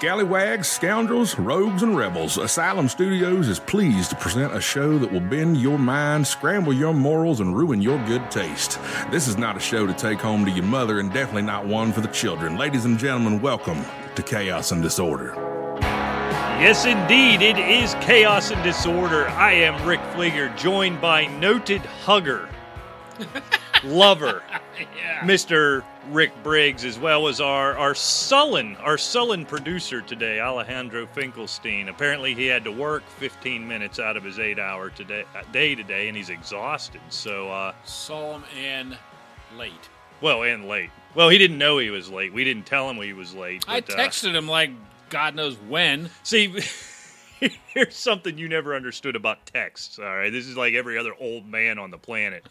Scallywags, scoundrels, rogues, and rebels, Asylum Studios is pleased to present a show that will bend your mind, scramble your morals, and ruin your good taste. This is not a show to take home to your mother, and definitely not one for the children. Ladies and gentlemen, welcome to Chaos and Disorder. Yes, indeed, it is Chaos and Disorder. I am Rick Fleeger, joined by noted hugger, lover, Mr. Rick Briggs, as well as our, our sullen, our sullen producer today, Alejandro Finkelstein. Apparently, he had to work 15 minutes out of his eight-hour today, uh, day today, and he's exhausted. So, uh, solemn and late. well, and late. Well, he didn't know he was late. We didn't tell him he was late. I but, uh, texted him like God knows when. See, here's something you never understood about texts. All right, this is like every other old man on the planet.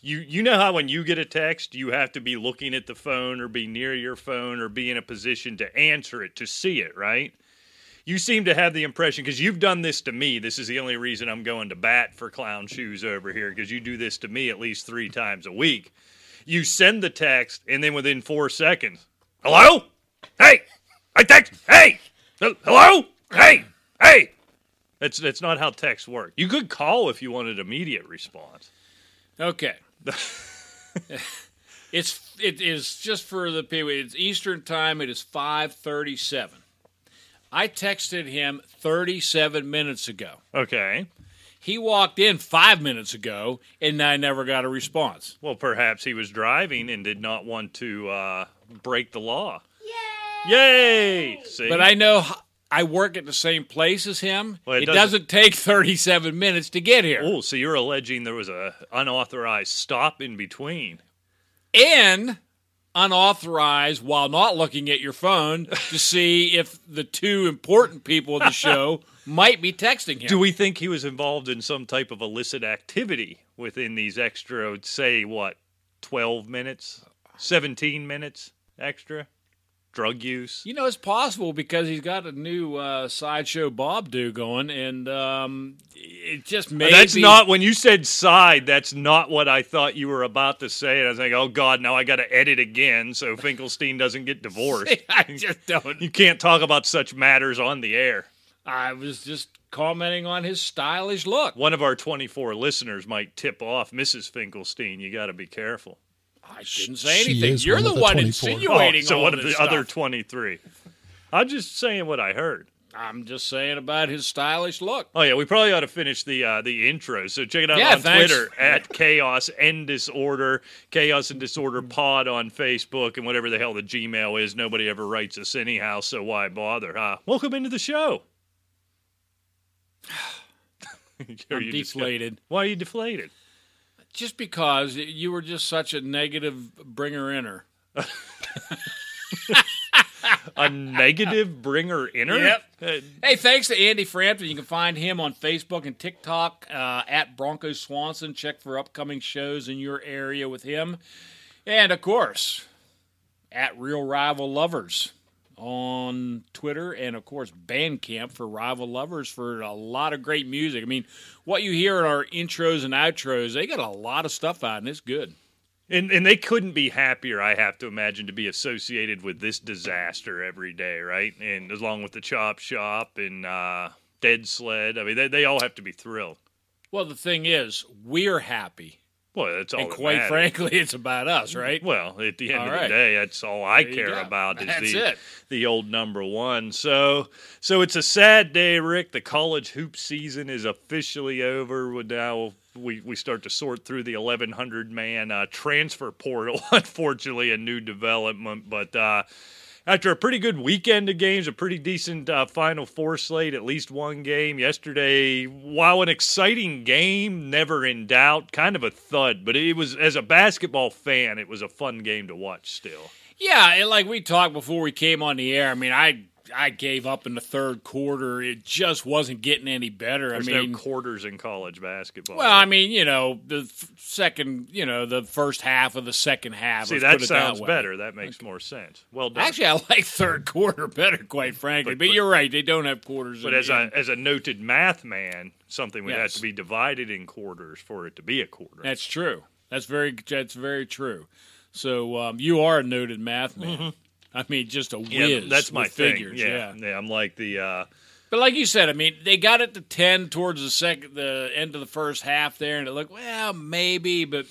You you know how when you get a text, you have to be looking at the phone or be near your phone or be in a position to answer it to see it, right? You seem to have the impression because you've done this to me. This is the only reason I'm going to bat for clown shoes over here because you do this to me at least three times a week. You send the text and then within four seconds, hello, hey, I text, hey, hello, hey, hey. That's that's not how texts work. You could call if you wanted immediate response. Okay. it's it is just for the people. It's Eastern time. It is five thirty-seven. I texted him thirty-seven minutes ago. Okay. He walked in five minutes ago, and I never got a response. Well, perhaps he was driving and did not want to uh, break the law. Yay! Yay! See? But I know h- I work at the same place as him. Well, it it doesn't- doesn't take thirty-seven minutes to get here. Oh, so you're alleging there was a unauthorized stop in between? and unauthorized while not looking at your phone to see if the two important people of the show might be texting him. Do we think he was involved in some type of illicit activity within these extra, say, what, 12 minutes, 17 minutes extra? Drug use? you know, it's possible because he's got a new uh, sideshow Bob do going, and um, it just maybe That's not when you said side. That's not what I thought you were about to say. And I was like, oh God, now I got to edit again so Finkelstein doesn't get divorced. I just don't. you can't talk about such matters on the air. I was just commenting on his stylish look. One of our 24 listeners might tip off Mrs. Finkelstein. You got to be careful. I didn't say anything. You're one the of the one 24. insinuating Oh, so all what of this the other 23? I'm just saying what I heard. I'm just saying about his stylish look. Oh yeah, we probably ought to finish the uh, the intro. So check it out Yeah, on thanks. Twitter at Chaos and Disorder, Chaos and Disorder Pod on Facebook, and whatever the hell the Gmail is. Nobody ever writes us anyhow, so why bother? Huh? Welcome into the show. I'm you disgust- deflated. Why are you deflated? Just because you were just such a negative bringer inner. A negative bringer inner? Yep. Uh, Hey, thanks to Andy Frampton. You can find him on Facebook and TikTok uh, at Bronco Swanson. Check for upcoming shows in your area with him. And of course, at Real Rival Lovers on Twitter and of course Bandcamp for Rival Lovers for a lot of great music. I mean, what you hear in our intros and outros, they got a lot of stuff out and it's good. And and they couldn't be happier, I have to imagine, to be associated with this disaster every day, right? And along with the chop shop and uh, dead sled, I mean, they, they all have to be thrilled. Well, the thing is, we're happy. Well, that's all. and that quite matters. frankly, it's about us, right? Well, at the end All of right. the day, that's all I There care about is That's the it. the old number one. So, so it's a sad day, Rick. The college hoop season is officially over. With Now we we start to sort through the 1,100 man uh, transfer portal. Unfortunately, a new development, but. Uh, after a pretty good weekend of games, a pretty decent uh, Final Four slate, at least one game yesterday. While an exciting game, never in doubt, kind of a thud, but it was as a basketball fan, it was a fun game to watch. Still, Yeah, like we talked before we came on the air. I mean, I I gave up in the third quarter. It just wasn't getting any better. there's I mean, no quarters in college basketball. well, I mean, you know, the f- second, you know, the first half of the second half. see that sounds way. better. That makes more sense. Well done. Actually, I like third quarter better, quite frankly. But- But, but- you're right; they don't have quarters. but as a as a noted math man, something would have to be divided in quarters for it to be a quarter. that's true. That's very that's very true. So um, you are a noted math man. I mean, just a whiz. Yeah, that's my figures. Yeah, yeah, I'm like the. Uh, But like you said, I mean, they got it to ten towards the second, the end of the first half there, and it looked well, maybe, but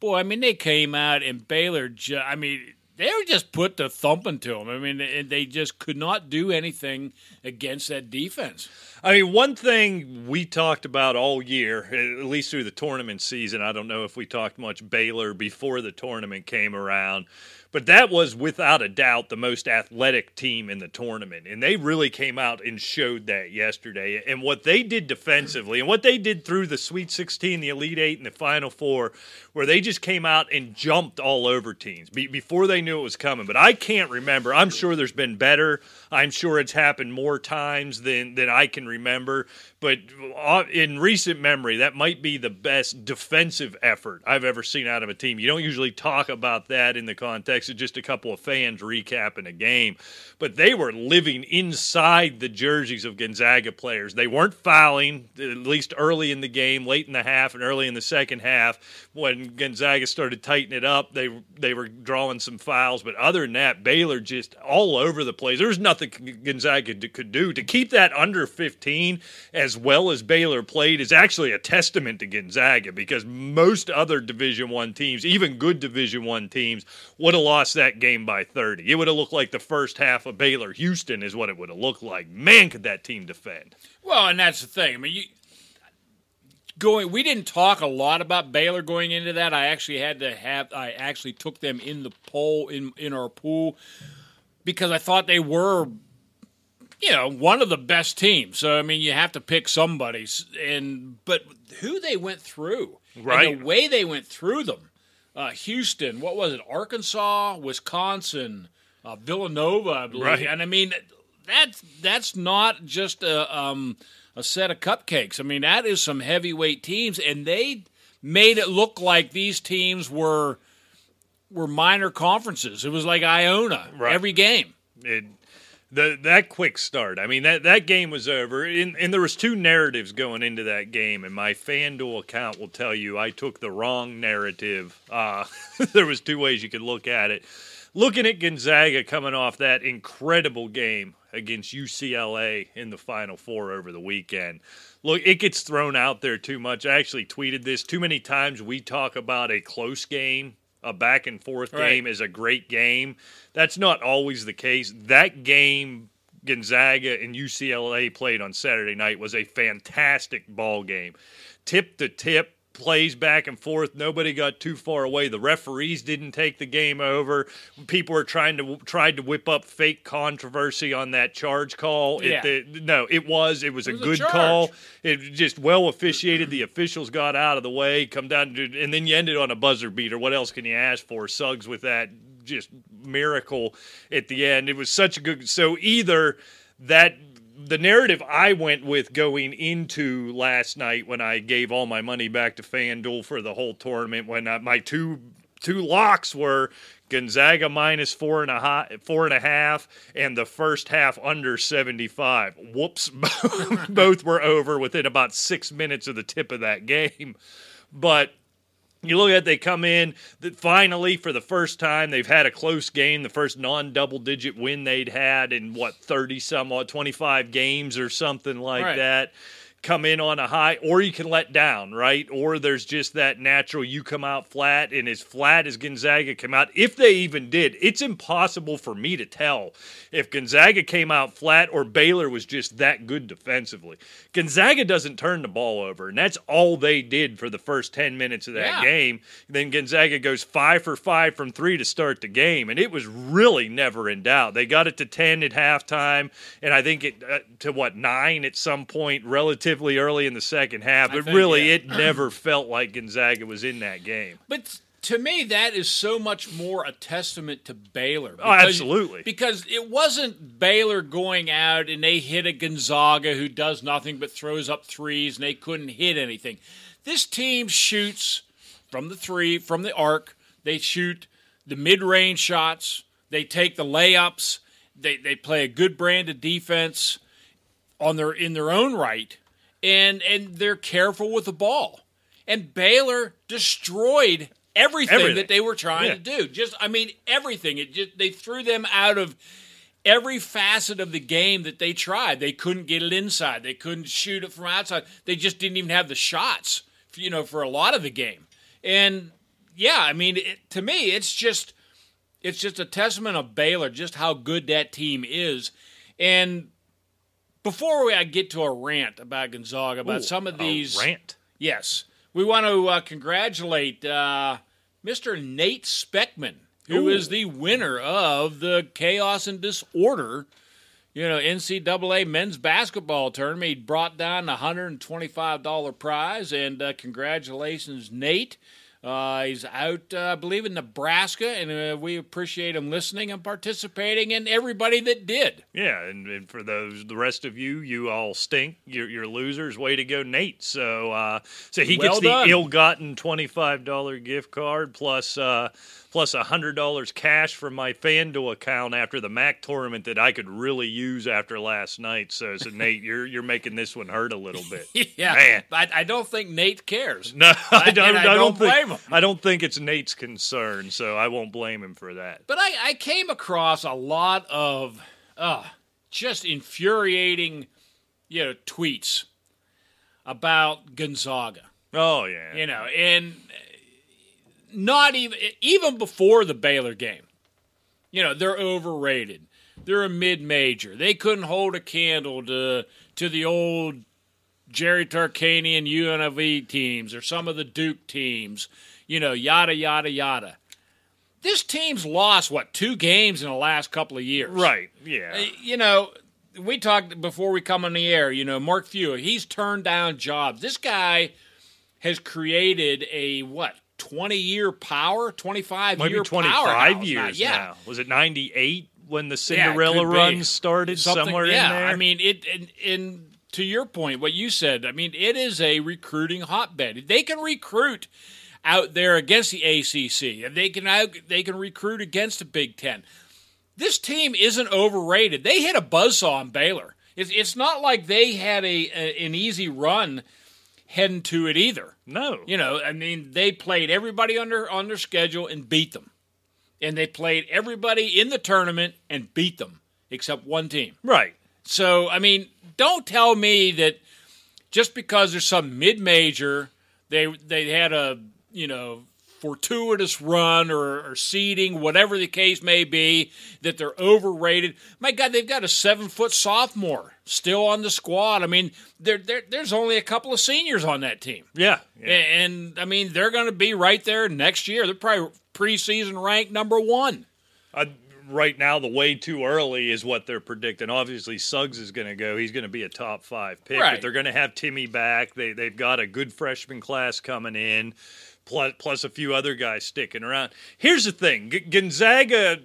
boy, I mean, they came out and Baylor. Ju- I mean, they were just put the thumping to them. I mean, and they just could not do anything against that defense. I mean, one thing we talked about all year, at least through the tournament season, I don't know if we talked much Baylor before the tournament came around, but that was without a doubt the most athletic team in the tournament. And they really came out and showed that yesterday. And what they did defensively and what they did through the Sweet 16, the Elite Eight, and the Final Four, where they just came out and jumped all over teams be- before they knew it was coming. But I can't remember. I'm sure there's been better. I'm sure it's happened more times than, than I can remember. But uh, in recent memory, that might be the best defensive effort I've ever seen out of a team. You don't usually talk about that in the context of just a couple of fans recapping a game, but they were living inside the jerseys of Gonzaga players. They weren't fouling, at least early in the game, late in the half, and early in the second half. When Gonzaga started tightening it up, they they were drawing some fouls. But other than that, Baylor just all over the place. There was nothing Gonzaga could do to keep that under 15 as well as Baylor played is actually a testament to Gonzaga because most other Division One teams, even good Division One teams, would have lost that game by 30. It would have looked like the first half of Baylor Houston is what it would have looked like. Man, could that team defend? Well, and that's the thing. I mean, you going. We didn't talk a lot about Baylor going into that. I actually had to have. I actually took them in the poll in in our pool because I thought they were, you know, one of the best teams. So I mean, you have to pick somebody. And but who they went through, Right. And the way they went through them. Uh, Houston, what was it? Arkansas, Wisconsin, uh, Villanova, I believe. Right. And I mean, that's that's not just a um, a set of cupcakes. I mean, that is some heavyweight teams, and they made it look like these teams were were minor conferences. It was like Iona Right. every game. it, the that quick start. I mean that that game was over, and, and there was two narratives going into that game. And my FanDuel account will tell you I took the wrong narrative. Uh, there was two ways you could look at it. Looking at Gonzaga coming off that incredible game against UCLA in the Final Four over the weekend. Look, it gets thrown out there too much. I actually tweeted this too many times. We talk about a close game, a back and forth Right. game is a great game. That's not always the case. That game Gonzaga and UCLA played on Saturday night was a fantastic ball game. Tip to tip, plays back and forth. Nobody got too far away. The referees didn't take the game over. People were trying to tried to whip up fake controversy on that charge call. Yeah. It, the- no, it was it was It a was a good charge. call. It just well officiated. The officials got out of the way. Come down to, and then you ended on a buzzer beater. What else can you ask for? Suggs with that just miracle at the end. It was such a good. So either that the narrative I went with going into last night when I gave all my money back to FanDuel for the whole tournament when I, my two two locks were Gonzaga minus four and a half, four and a half, and the first half under seventy five. Whoops, both were over within about six minutes of the tip of that game, but you look at they come in that finally for the first time they've had a close game the first non-double digit win they'd had in what 30 some odd 25 games or something like Right. that come in on a high or you can let down right? Or there's just that natural you come out flat and as flat as gonzaga come out if they even did it's impossible for me to tell if gonzaga came out flat or baylor was just that good defensively. Gonzaga doesn't turn the ball over and that's all they did for the first 10 minutes of that Yeah. game. Then gonzaga goes five for five from three to start the game and it was really never in doubt. They got it to 10 at halftime and i think it uh, to what nine at some point relatively early in the second half but think, really yeah. it never felt like gonzaga was in that game But to me, that is so much more a testament to Baylor. Oh, absolutely. Because it wasn't Baylor going out and they hit a Gonzaga who does nothing but throws up threes and they couldn't hit anything. This team shoots from the three, from the arc. They shoot the mid range shots. They take the layups. They, they play a good brand of defense on their in their own right, and and they're careful with the ball. And Baylor destroyed everything, Everything. that they were trying Yeah. to do. Just, I mean, everything. It just they threw them out of every facet of the game that they tried. They couldn't get it inside. They couldn't shoot it from outside. They just didn't even have the shots, you know, for a lot of the game. And yeah, I mean, it, to me, it's just it's just a testament of Baylor just how good that team is. And before we I get to a rant about Gonzaga about Ooh, some of a these rant. Yes. We want to uh, congratulate uh, Mr. Nate Speckman, who is Ooh. the winner of the Chaos and Disorder, you know, NCAA men's basketball tournament. He brought down a $125 prize, and uh, congratulations, Nate. Uh, he's out, uh, I believe, in Nebraska, and uh, we appreciate him listening and participating, and everybody that did. Yeah, and, and for those the rest of you, you all stink. You're, you're losers. Way to go, Nate. So uh, so he Well gets the ill-gotten twenty-five dollar gift card plus uh, plus a hundred dollars cash from my FanDuel account after the MAC tournament that I could really use after last night. So so Nate, you're you're making this one hurt a little bit. Yeah. I, I don't think Nate cares. No, I don't. I I, don't don't think, blame him. I don't think it's Nate's concern, so I won't blame him for that. But I, I came across a lot of uh, just infuriating, you know, tweets about Gonzaga. Oh yeah, You know, and not even even before the Baylor game. You know, they're overrated. They're a mid-major. They couldn't hold a candle to to the old Jerry Tarkanian UNLV teams or some of the Duke teams. You know, yada yada yada. This team's lost what two games in the last couple of years. right. Yeah, Uh, You know, we talked before we come on the air. You know, Mark Few, he's turned down jobs. This guy has created a what twenty year power, twenty five maybe year twenty powerhouse five now. years Yeah, now. Was it ninety eight when the Yeah, Cinderella be. run started Something- somewhere yeah, in there? I mean, it and, and to your point, what you said. I mean, it is a recruiting hotbed. They can recruit out there against the ACC. And they can uh, they can recruit against the Big Ten. This team isn't overrated. They hit a buzzsaw on Baylor. It's, it's not like they had a, a an easy run heading to it either. no, You know, I mean, they played everybody under on their schedule and beat them, and they played everybody in the tournament and beat them except one team. right. So, I mean, don't tell me that just because there's some mid-major, they they had a you know fortuitous run or, or seeding, whatever the case may be, that they're overrated. My God, they've got a seven-foot sophomore still on the squad. I mean, there there there's only a couple of seniors on that team. Yeah, yeah. And I mean, they're going to be right there next year. They're probably preseason ranked number one. Uh, right now, the way too early is what they're predicting. Obviously, Suggs is going to go. He's going to be a top five pick, Right. but they're going to have Timmy back. They they've got a good freshman class coming in, plus plus a few other guys sticking around. Here's the thing: G- Gonzaga.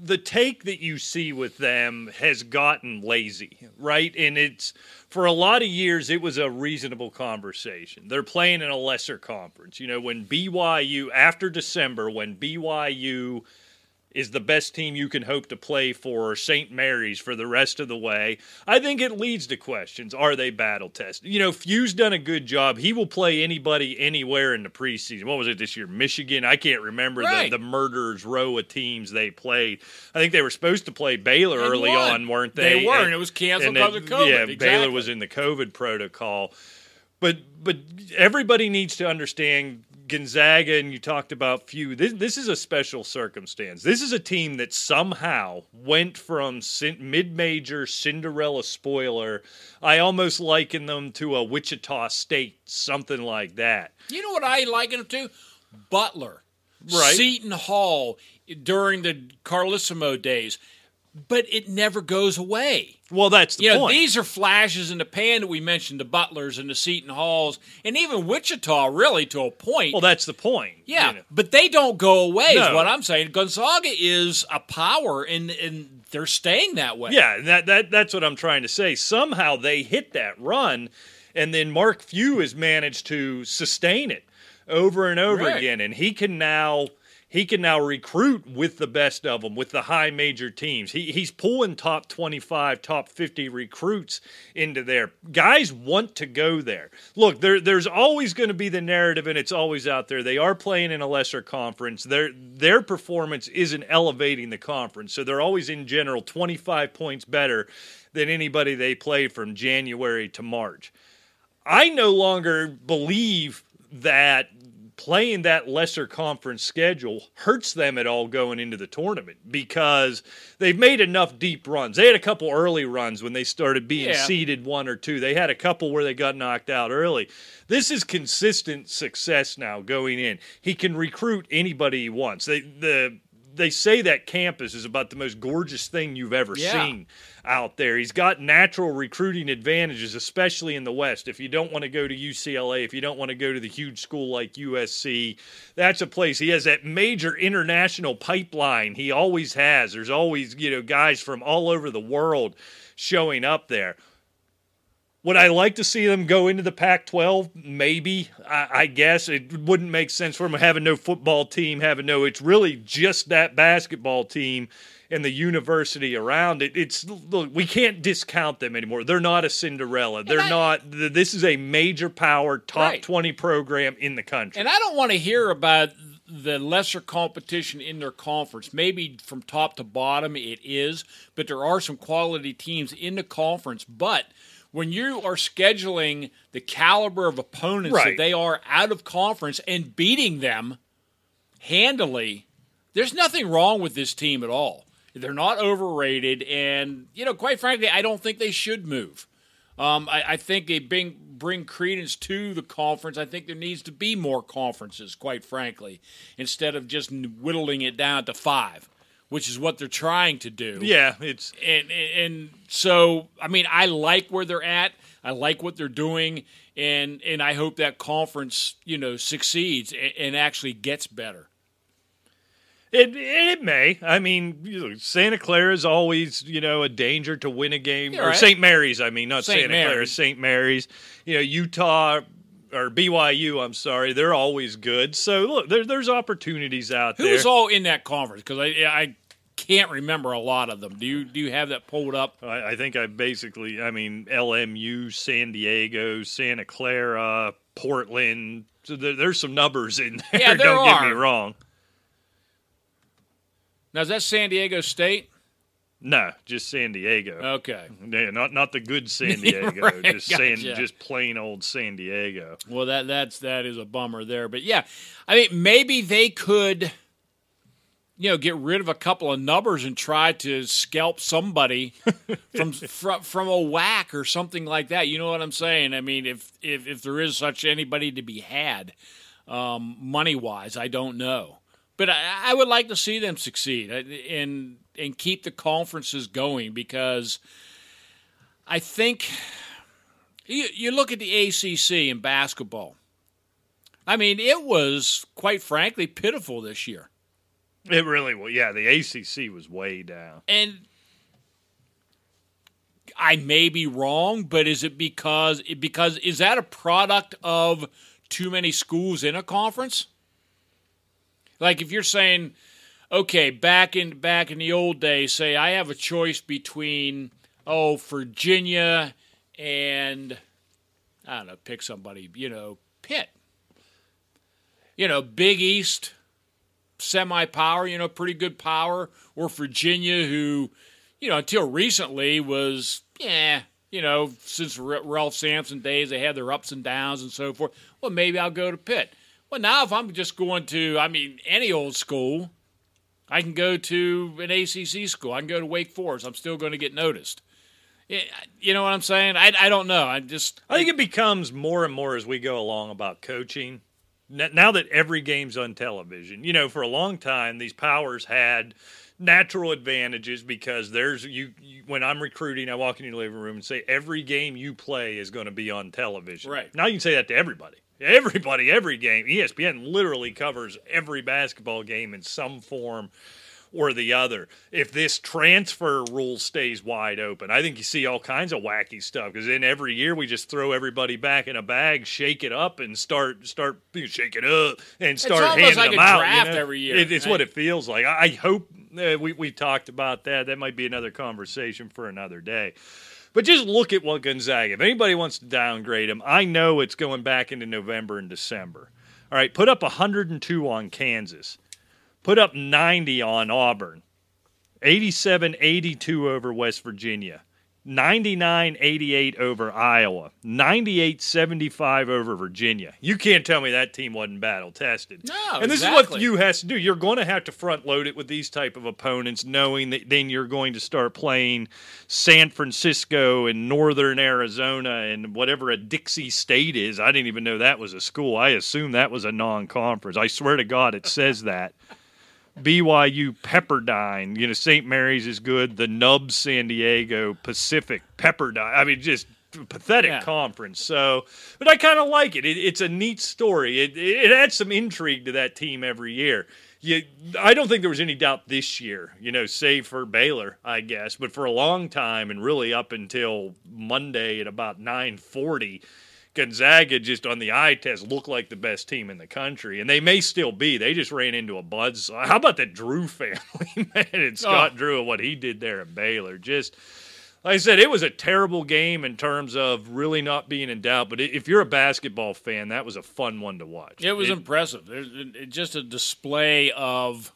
The take that you see with them has gotten lazy, right? And it's for a lot of years it was a reasonable conversation. They're playing in a lesser conference. You know, when BYU after December, when BYU is the best team you can hope to play for St. Mary's for the rest of the way. I think it leads to questions. Are they battle tested? You know, Few's done a good job. He will play anybody anywhere in the preseason. What was it this year? Michigan? I can't remember Right. the, the murderers row of teams they played. I think they were supposed to play Baylor And early won. on, weren't they? They were, And- and it was canceled because of COVID. Yeah, Exactly. Baylor was in the COVID protocol. But but everybody needs to understand Gonzaga, and you talked about few. This this is a special circumstance. This is a team that somehow went from mid-major Cinderella spoiler. I almost liken them to a Wichita State, something like that. You know what I liken them to? Butler, Right. Seton Hall during the Carlesimo days, but it never goes away. Well, that's the You know, point. these are flashes in the pan that we mentioned the Butlers and the Seton Halls, and even Wichita, really to a point. well, that's the point. yeah, you know. but they don't go away. Is what I'm saying. Gonzaga is a power, and and they're staying that way. Yeah, that that that's what I'm trying to say. Somehow they hit that run, and then Mark Few has managed to sustain it over and over Right. again, and he can now he can now recruit with the best of them, with the high major teams. He, he's pulling top 25, top 50 recruits into there. Guys want to go there. Look, there, there's always going to be the narrative, and it's always out there. They are playing in a lesser conference. Their, their performance isn't elevating the conference, so they're always, in general, 25 points better than anybody they play from January to March. I no longer believe that playing that lesser conference schedule hurts them at all going into the tournament because they've made enough deep runs. They had a couple early runs when they started being Yeah. seeded one or two. They had a couple where they got knocked out early. This is consistent success now going in. He can recruit anybody he wants. They the they say that campus is about the most gorgeous thing you've ever Yeah. seen out there. He's got natural recruiting advantages, especially in the West. If you don't want to go to UCLA, if you don't want to go to the huge school like USC, that's a place. He has that major international pipeline. He always has. There's always, you know, guys from all over the world showing up there. Would I like to see them go into the Pac 12? Maybe. I, I guess. It wouldn't make sense for them having no football team, having no, it's really just that basketball team and the university around it. It's, look, we can't discount them anymore. They're not a Cinderella. They're I- not, this is a major power, top Right. 20 program in the country. And I don't want to hear about the lesser competition in their conference. Maybe from top to bottom it is, but there are some quality teams in the conference. But when you are scheduling the caliber of opponents Right. that they are out of conference and beating them handily, there's nothing wrong with this team at all. They're not overrated, and you know, quite frankly, I don't think they should move. Um, I, I think they bring bring credence to the conference. I think there needs to be more conferences, quite frankly, instead of just whittling it down to five, which is what they're trying to do. yeah, it's, And, and and so I mean, I like where they're at. I like what they're doing, and and I hope that conference you know succeeds and, and actually gets better. It it may. I mean, you know, Santa Clara is always you know a danger to win a game. Yeah, or right. St. Mary's, I mean, not St. Santa Clara, St. Mary's. You know, Utah or BYU. I'm sorry, they're always good. So look, there, there's opportunities out Who there. was all in that conference? Because I I can't remember a lot of them. Do you do you have that pulled up? I, I think I basically, I mean, LMU, San Diego, Santa Clara, Portland. So there, there's some numbers in there. Yeah, there Don't get me are. wrong. Now is that San Diego State? No, just San Diego. Okay. Yeah, not not the good San Diego, Right, just San, just plain old San Diego. Well, that that's that is a bummer there. But yeah, I mean, maybe they could, you know, get rid of a couple of numbers and try to scalp somebody from from from a WAC or something like that. You know what I'm saying? I mean, if if if there is such anybody to be had, um, money wise, I don't know. But I, I would like to see them succeed uh, and and keep the conferences going because I think you, you look at the ACC in basketball. I mean, it was quite frankly pitiful this year. It really was. Yeah, the ACC was way down. And I may be wrong, but is it because because is that a product of too many schools in a conference? Like if you're saying, okay, back in back in the old days, say I have a choice between oh Virginia and I don't know, pick somebody, you know, Pitt. You know, Big East, semi power, you know, pretty good power, or Virginia, who, you know, until recently was, yeah, you know, since Ralph Sampson days, they had their ups and downs and so forth. Well, maybe I'll go to Pitt. Well, now if I'm just going to, I mean, any old school, I can go to an ACC school. I can go to Wake Forest. I'm still going to get noticed. Yeah, You know what I'm saying? I, I don't know. I just I think it becomes more and more as we go along about coaching. Now that every game's on television, you know, for a long time these powers had natural advantages because there's you, you when I'm recruiting, I walk into your living room and say every game you play is going to be on television. Right. Now you can say that to everybody. Everybody, every game. ESPN literally covers every basketball game in some form or the other. If this transfer rule stays wide open, I think you see all kinds of wacky stuff because then every year we just throw everybody back in a bag, shake it up, and start start shake it up and start almost handing like them out. draft you know? every year, It- it's right? what it feels like. I, I hope Eh, we we talked about that. That might be another conversation for another day. But just look at what Gonzaga. If anybody wants to downgrade them, I know it's going back into November and December. All right, put up 102 on Kansas. Put up 90 on Auburn. 87 82 over West Virginia. 99 88 over Iowa. 98 75 over Virginia. You can't tell me that team wasn't battle tested. No, And this is what you has to do. You're going to have to front load it with these type of opponents, knowing that then you're going to start playing San Francisco and Northern Arizona and whatever a Dixie State is. I didn't even know that was a school. I assume that was a non-conference. I swear to God, it says that. BYU Pepperdine, you know, St. Mary's is good. The Nubs San Diego Pacific Pepperdine. I mean, just pathetic Yeah. conference. So, but I kind of like it. it. It's a neat story. It, it adds some intrigue to that team every year. You, I don't think there was any doubt this year, you know, save for Baylor, I guess. But for a long time, and really up until Monday at about nine forty, Gonzaga just on the eye test looked like the best team in the country, and they may still be. They just ran into a buzz. How about the Drew family, man, and Scott Oh. Drew and what he did there at Baylor? Just like I said, it was a terrible game in terms of really not being in doubt. But if you're a basketball fan, that was a fun one to watch. It was impressive. It- it- just a display of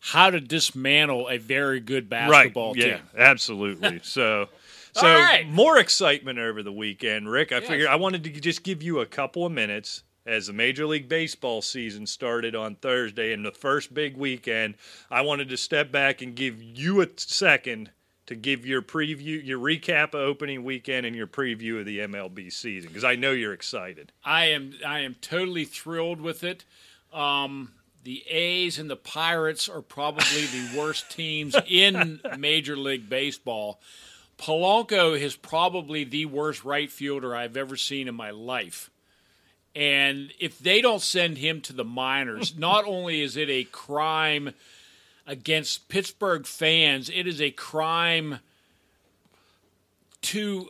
how to dismantle a very good basketball right. team. Yeah, absolutely. so, so right. more excitement over the weekend, Rick. I Yes. figured I wanted to just give you a couple of minutes as the Major League Baseball season started on Thursday and the first big weekend. I wanted to step back and give you a second to give your preview, your recap of opening weekend, and your preview of the MLB season because I know you're excited. I am I am totally thrilled with it. Um, the A's and the Pirates are probably the worst teams in Major League Baseball. Polanco is probably the worst right fielder I've ever seen in my life. And if they don't send him to the minors, not only is it a crime against Pittsburgh fans, it is a crime to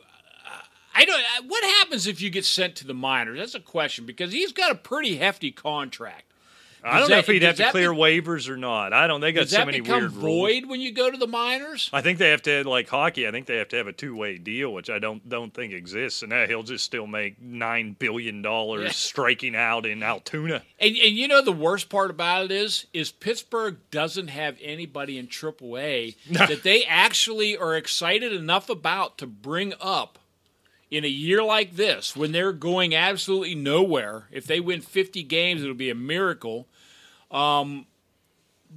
I don't. What happens if you get sent to the minors? That's a question because he's got a pretty hefty contract. I don't Does know if he'd have to clear be- waivers or not. I don't. They got so that many weird rules. void when you go to the minors? I think they have to like hockey. I think they have to have a two way deal, which I don't don't think exists. And uh, he'll just still make nine billion dollars Yeah. striking out in Altoona. And, and you know the worst part about it is is Pittsburgh doesn't have anybody in AAA that they actually are excited enough about to bring up in a year like this when they're going absolutely nowhere. If they win 50 games, it'll be a miracle. Um,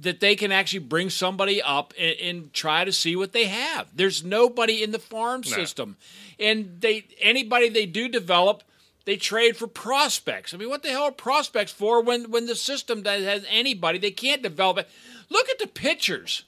that they can actually bring somebody up and, and try to see what they have. There's nobody in the farm system, and they anybody they do develop, they trade for prospects. I mean, what the hell are prospects for when when the system that has anybody they can't develop it? Look at the pitchers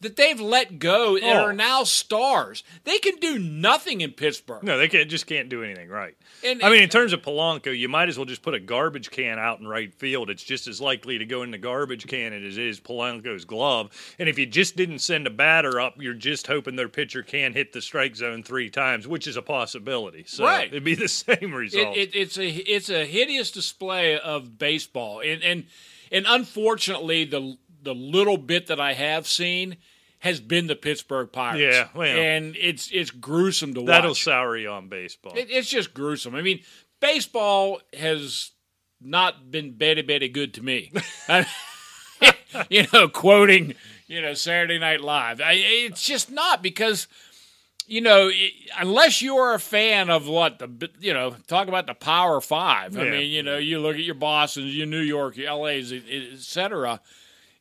that they've let go and Oh. are now stars. They can do nothing in Pittsburgh. No, they can't, just can't do anything right. And- I mean, in terms of Polanco, you might as well just put a garbage can out in right field. It's just as likely to go in the garbage can as it is Polanco's glove. And if you just didn't send a batter up, you're just hoping their pitcher can hit the strike zone three times, which is a possibility. So Right. it'd be the same result. It, it, it's a it's a hideous display of baseball, and and and unfortunately, the the little bit that I have seen has been the Pittsburgh Pirates. Yeah, well. and it's it's gruesome to watch. That'll sour you on baseball. It, it's just gruesome. I mean, baseball has not been very very good to me. you know, quoting you know Saturday Night Live. I, it's just not because you know it, unless you are a fan of what the you know talk about the Power Five. I Yeah. mean, you know, you look at your Boston's, your New York, your LA's, et cetera.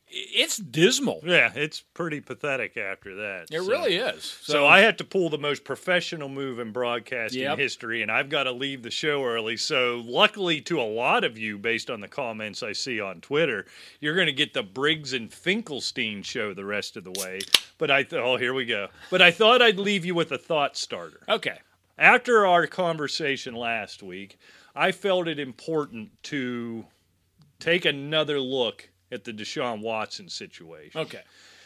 It's dismal. yeah, it's pretty pathetic after that. It so. really is. So I had to pull the most professional move in broadcasting Yep. history, and I've got to leave the show early. So, luckily to a lot of you, based on the comments I see on Twitter, you're going to get the Briggs and Finkelstein show the rest of the way. But I thought, oh, here we go. But I thought I'd leave you with a thought starter. okay. After our conversation last week, I felt it important to take another look at the Deshaun Watson situation. Okay.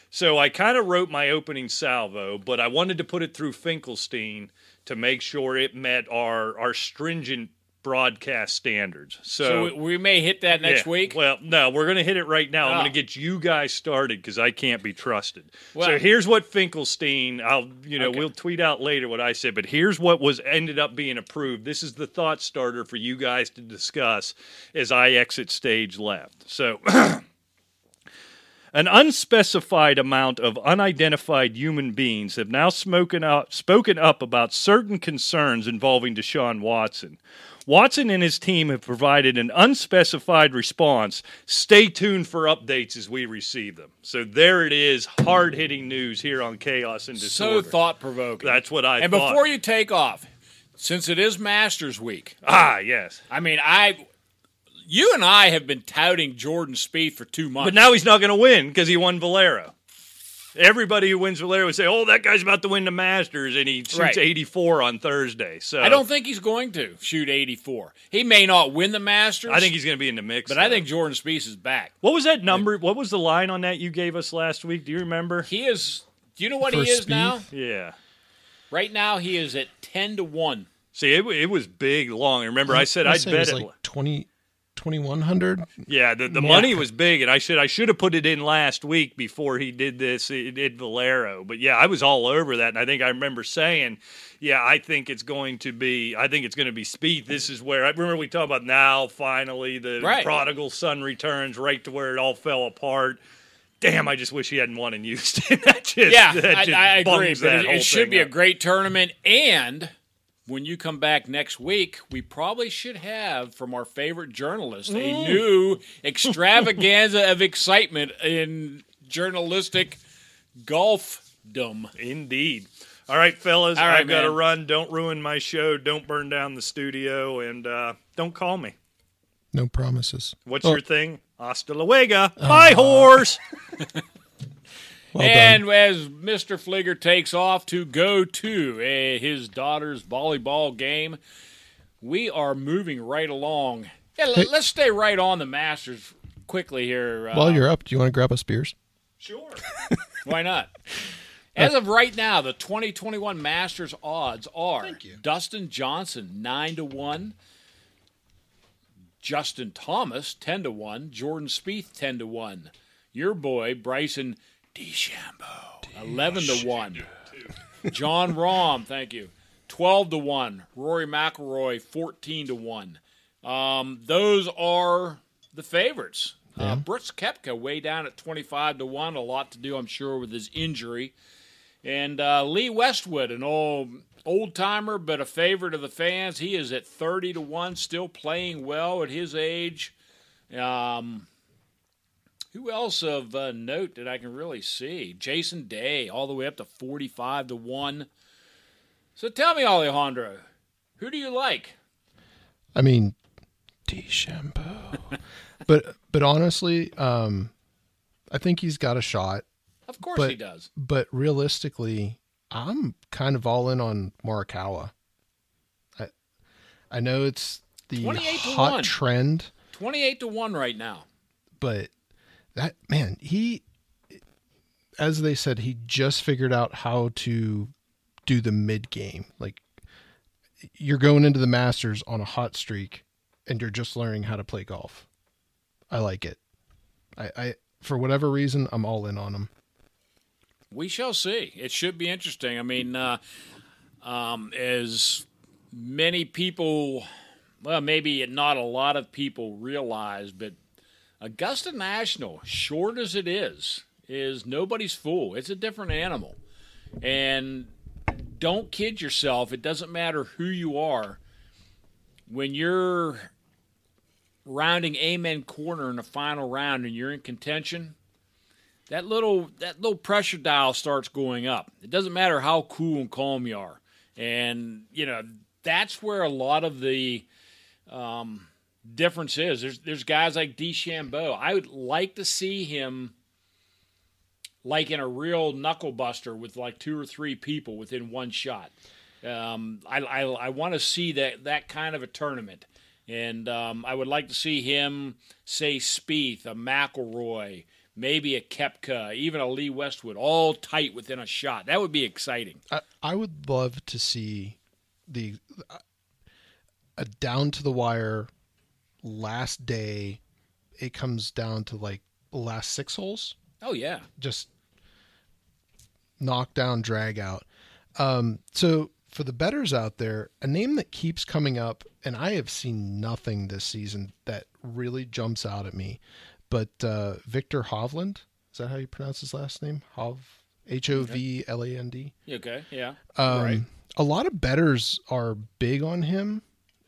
So I kind of wrote my opening salvo, but I wanted to put it through Finkelstein to make sure it met our our stringent broadcast standards. So, So we, may hit that next yeah, week. Well, no, we're going to hit it right now. I'm ah. Oh. going to get you guys started because I can't be trusted. Well- so here's what Finkelstein. I'll you know Okay. we'll tweet out later what I said, but here's what was ended up being approved. This is the thought starter for you guys to discuss as I exit stage left. So. An unspecified amount of unidentified human beings have now spoken up, spoken up about certain concerns involving Deshaun Watson. Watson and his team have provided an unspecified response. Stay tuned for updates as we receive them. So there it is, hard hitting news here on Chaos and Disorder. so thought provoking. That's what I And thought. before you take off, since it is Masters Week, ah, yes. I mean, I, you and I have been touting Jordan Spieth for two months. But now he's not going to win because he won Valero. Everybody who wins Valero would say, "Oh, that guy's about to win the Masters," and he shoots Right. 84 on Thursday. So I don't think he's going to shoot 84. He may not win the Masters. I think he's going to be in the mix. but I think Jordan Spieth is back. What was that number? What was the line on that you gave us last week? Do you remember? He is. Do you know what For he is Spieth? now? Yeah. Right now, he is at 10 to one. See, it, it was big, long. Remember, I said wanna I'd bet it it. was like 20, 2100. yeah, the, the Yeah. money was big, and I should I should have put it in last week before he did this. He did Valero, but yeah, I was all over that, and I think I remember saying, "Yeah, I think it's going to be. I think it's going to be Spieth. This is where I remember we talked about now. Finally, the Right. prodigal son returns, right to where it all fell apart." Damn, I just wish he hadn't won in Houston. that just, Yeah, that I, I agree. But that it, it should be a great tournament. And when you come back next week, we probably should have from our favorite journalist a Mm. new extravaganza of excitement in journalistic golfdom. Indeed. All right, fellas, All right, I've got to run. Don't ruin my show. Don't burn down the studio, and uh, don't call me. No promises. What's Oh. your thing? Hasta luego. Bye, horse. Well and done. as Mr. Fligger takes off to go to uh, his daughter's volleyball game, we are moving right along. Yeah, let- Hey. let's stay right on the Masters quickly here. Uh, While you're up, do you want to grab us beers? Sure. Why not? As of right now, the 2021 Masters odds are Dustin Johnson 9 to 1, Justin Thomas 10 to 1, Jordan Spieth 10 to 1. Your boy Bryson DeChambeau 11 to 1. Jon Rahm, thank you. 12 to 1. Rory McIlroy 14 to 1. Um, those are the favorites. Uh, Brooks Koepka way down at 25 to 1. A lot to do, I'm sure, with his injury. And uh, Lee Westwood, an old old timer, but a favorite of the fans. He is at 30 to 1, still playing well at his age. Um, who else of uh, note that I can really see? Jason Day, all the way up to 45 to 1. So tell me, Alejandro, who do you like? I mean, DeChambeau. but but honestly, um, I think he's got a shot. Of course But- he does. But realistically, I'm kind of all in on Morikawa. I I know it's the 28 to hot 1. trend, 28 to 1 right now. but that man, he as they said, he just figured out how to do the mid game. Like you're going into the Masters on a hot streak and you're just learning how to play golf. I like it. I, I for whatever reason, I'm all in on him. We shall see. It should be interesting. I mean, uh, um, as many people, well, maybe not a lot of people realize, but Augusta National, short as it is, is nobody's fool. It's a different animal. And don't kid yourself. It doesn't matter who you are. When you're rounding amen corner in the final round and you're in contention, that little that little pressure dial starts going up. It doesn't matter how cool and calm you are, and you know that's where a lot of the um, difference is. There's there's guys like DeChambeau. I would like to see him like in a real knuckle buster with like two or three people within one shot. Um, I I, I want to see that that kind of a tournament. And um, I would like to see him say Spieth, a McIlroy, maybe a Koepka, even a Lee Westwood, all tight within a shot. That would be exciting. I, I would love to see the a down to the wire last day. It comes down to like last six holes, Oh yeah, just knock down, drag out. Um, so for the betters out there, a name that keeps coming up, and I have seen nothing this season that really jumps out at me, but uh, Viktor Hovland. Is that how you pronounce his last name? Hov H O V L A N D. okay, yeah, Um, right. A lot of betters are big on him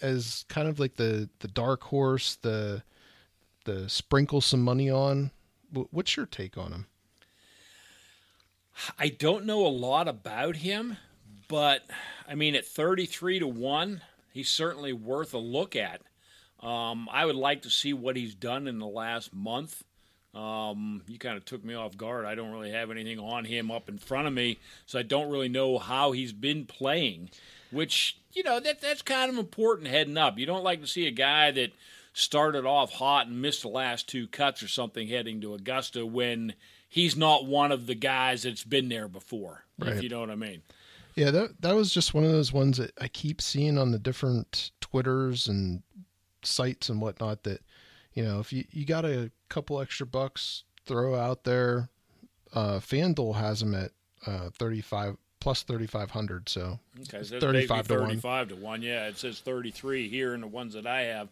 as kind of like the the dark horse, the the sprinkle some money on. What's your take on him? I don't know a lot about him, but I mean, at 33 to 1, he's certainly worth a look at. Um, I would like to see what he's done in the last month. Um, you kind of took me off guard. I don't really have anything on him up in front of me, so I don't really know how he's been playing, which, you know, that that's kind of important heading up. You don't like to see a guy that started off hot and missed the last two cuts or something heading to Augusta when he's not one of the guys that's been there before, if you know what I mean. Yeah, that that was just one of those ones that I keep seeing on the different Twitters and sites and whatnot. That you know, if you you got a couple extra bucks, throw out there. Uh, FanDuel has them at uh, thirty five plus thirty five hundred. So Okay, so 35 to 1. 35 to 1. Yeah, it says 33 here in the ones that I have.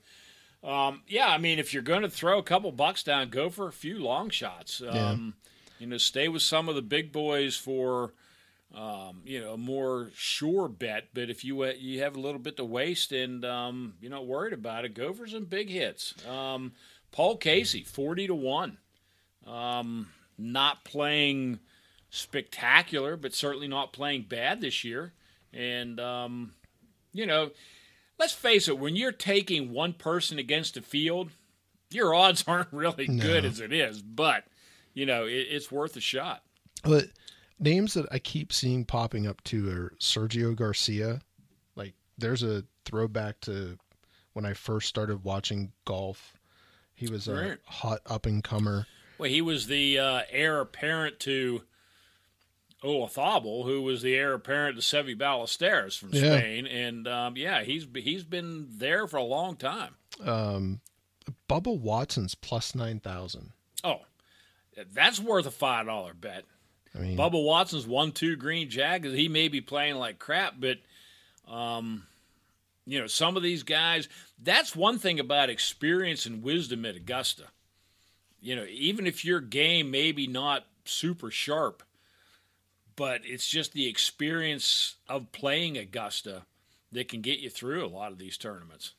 Um, yeah, I mean, if you're going to throw a couple bucks down, go for a few long shots. Um, You know, stay with some of the big boys for, um, you know, a more sure bet. But if you uh, you have a little bit to waste and um, you're not worried about it, go for some big hits. Um, Paul Casey, 40 to 1. Um, not playing spectacular, but certainly not playing bad this year. And, um, you know, let's face it, when you're taking one person against the field, your odds aren't really good as it is, but, you know, it, it's worth a shot. But names that I keep seeing popping up too are Sergio Garcia. Like there's a throwback to when I first started watching golf. He was a Right. hot up and comer. Well, he was the uh, heir apparent to Olazabal, who was the heir apparent to Seve Ballesteros from Yeah. Spain, and um, yeah, he's he's been there for a long time. Um, Bubba Watson's plus nine thousand. Oh, that's worth a five dollar bet. I mean, Bubba Watson's one two green jag. He may be playing like crap, but um, you know some of these guys. That's one thing about experience and wisdom at Augusta. You know, even if your game maybe not super sharp, but it's just the experience of playing Augusta that can get you through a lot of these tournaments.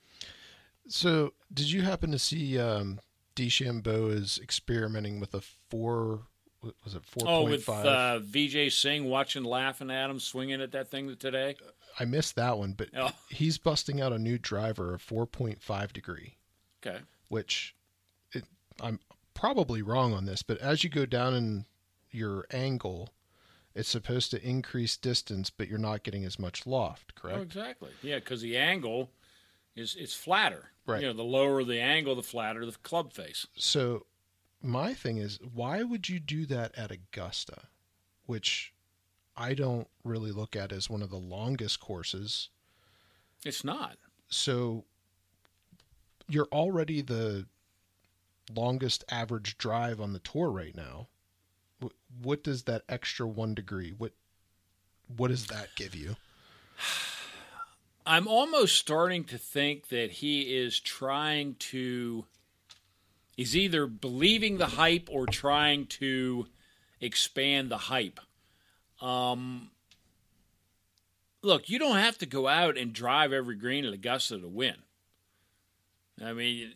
so did you happen to see um, DeChambeau is experimenting with a four? Was it four Oh, with uh, Vijay Singh watching, laughing at him, swinging at that thing today. I missed that one, but Oh. he's busting out a new driver, a four point five degree. Okay. which it, I'm probably wrong on this, but as you go down in your angle, it's supposed to increase distance, but you're not getting as much loft, correct? Oh, correct? exactly. Yeah, because the angle is it's flatter. Right. You know, the lower the angle, the flatter the club face. So my thing is, why would you do that at Augusta, which I don't really look at as one of the longest courses? It's not. So you're already the longest average drive on the tour right now. Wh- What does that extra one degree? What what does that give you? I'm almost starting to think that he is trying to. He's either believing the hype or trying to expand the hype. Um, look, you don't have to go out and drive every green at Augusta to win. I mean,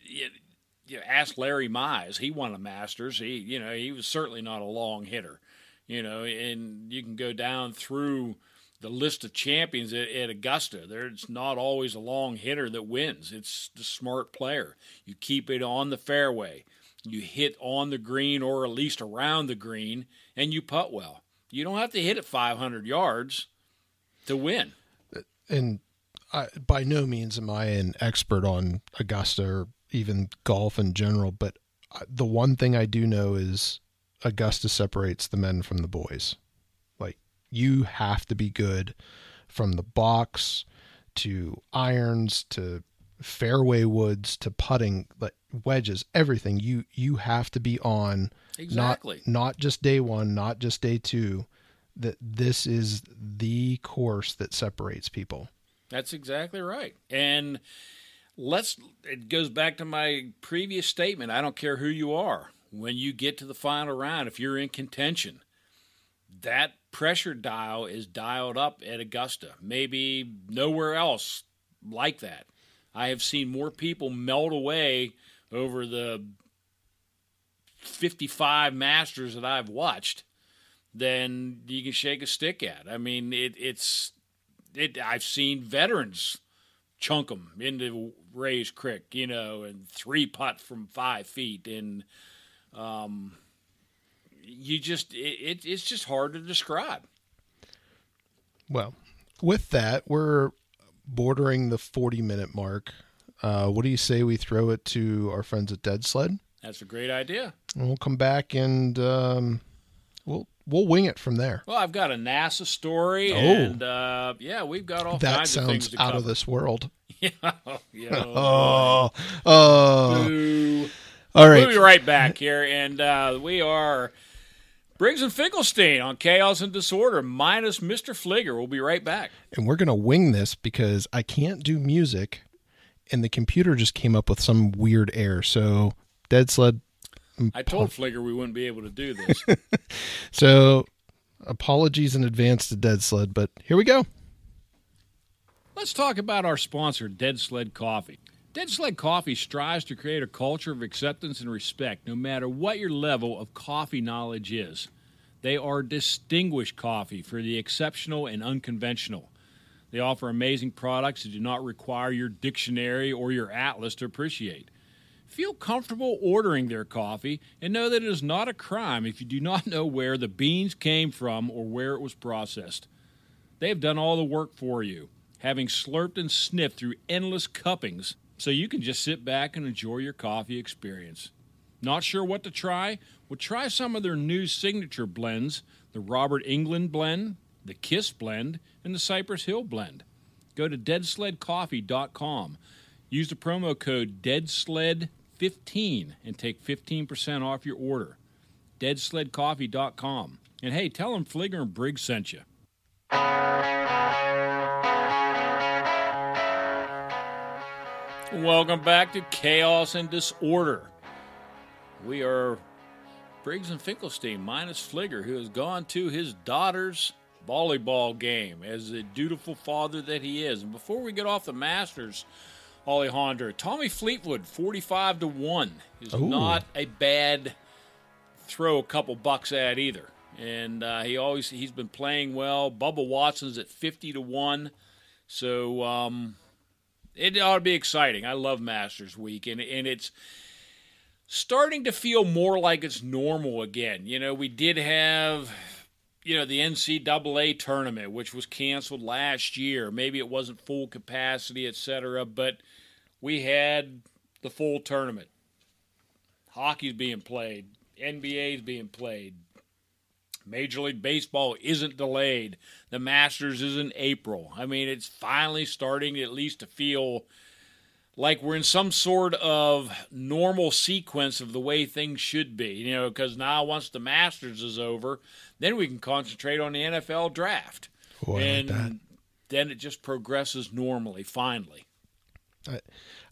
you, you ask Larry Mize. He won a Masters. He, you know, he was certainly not a long hitter. You know, and you can go down through the list of champions at, at Augusta. There's not always a long hitter that wins. It's the smart player. You keep it on the fairway. You hit on the green or at least around the green, and you putt well. You don't have to hit it 500 yards to win. And I, by no means am I an expert on Augusta or even golf in general, but the one thing I do know is Augusta separates the men from the boys. Like you have to be good from the box to irons to fairway woods to putting, like wedges, everything. You you have to be on Exactly. not not just day 1, not just day 2. That this is the course that separates people. That's exactly right. And let's it goes back to my previous statement. I don't care who you are. When you get to the final round, if you're in contention, that pressure dial is dialed up at Augusta. Maybe nowhere else like that. I have seen more people melt away over the 55 Masters that I've watched than you can shake a stick at. I mean, it, it's it. I've seen veterans chunk them into Rae's Crick, you know, and three putt from five feet, and um, you just it, it, it's just hard to describe. Well, with that, we're bordering the 40 minute mark. Uh, what do you say we throw it to our friends at Dead Sled? That's a great idea. And we'll come back and um, we'll we'll wing it from there. Well, I've got a NASA story, Oh. and uh, yeah, we've got all that kinds of things out cover. of this world. yeah, yeah. Oh, oh. Boo. All We'll be right. right back here, and uh, we are Briggs and Finkelstein on Chaos and Disorder, minus Mr. Fligger. We'll be right back. And we're going to wing this because I can't do music and the computer just came up with some weird error. So, Dead Sled. Mm, I told Fligger we wouldn't be able to do this. So, apologies in advance to Dead Sled, but here we go. Let's talk about our sponsor, Dead Sled Coffee. Dead Sled Coffee strives to create a culture of acceptance and respect, no matter what your level of coffee knowledge is. They are distinguished coffee for the exceptional and unconventional. They offer amazing products that do not require your dictionary or your atlas to appreciate. Feel comfortable ordering their coffee and know that it is not a crime if you do not know where the beans came from or where it was processed. They have done all the work for you, having slurped and sniffed through endless cuppings, so you can just sit back and enjoy your coffee experience. Not sure what to try? Well, try some of their new signature blends the Robert Englund blend, the Kiss blend, and the Cypress Hill blend. Go to deadsledcoffee.com. Use the promo code DEADSLED15 and take 15% off your order. Deadsledcoffee.com. And hey, tell them Fligger and Briggs sent you. Welcome back to Chaos and Disorder. We are Briggs and Finkelstein minus Fligger, who has gone to his daughter's volleyball game as the dutiful father that he is. And before we get off the Masters, Alejandro, Tommy Fleetwood, 45 to 1, is Ooh. not a bad throw a couple bucks at either. And uh, he always he's been playing well. Bubba Watson's at 50 to 1. So um, it ought to be exciting. I love Masters Week, and and it's starting to feel more like it's normal again. You know, we did have you know the NCAA tournament, which was canceled last year. Maybe it wasn't full capacity, etc. But we had the full tournament. Hockey's being played. NBA's being played. Major League Baseball isn't delayed. The Masters is in April. I mean, it's finally starting at least to feel like we're in some sort of normal sequence of the way things should be. You know, because now once the Masters is over, then we can concentrate on the NFL draft. Like and that. then it just progresses normally, finally.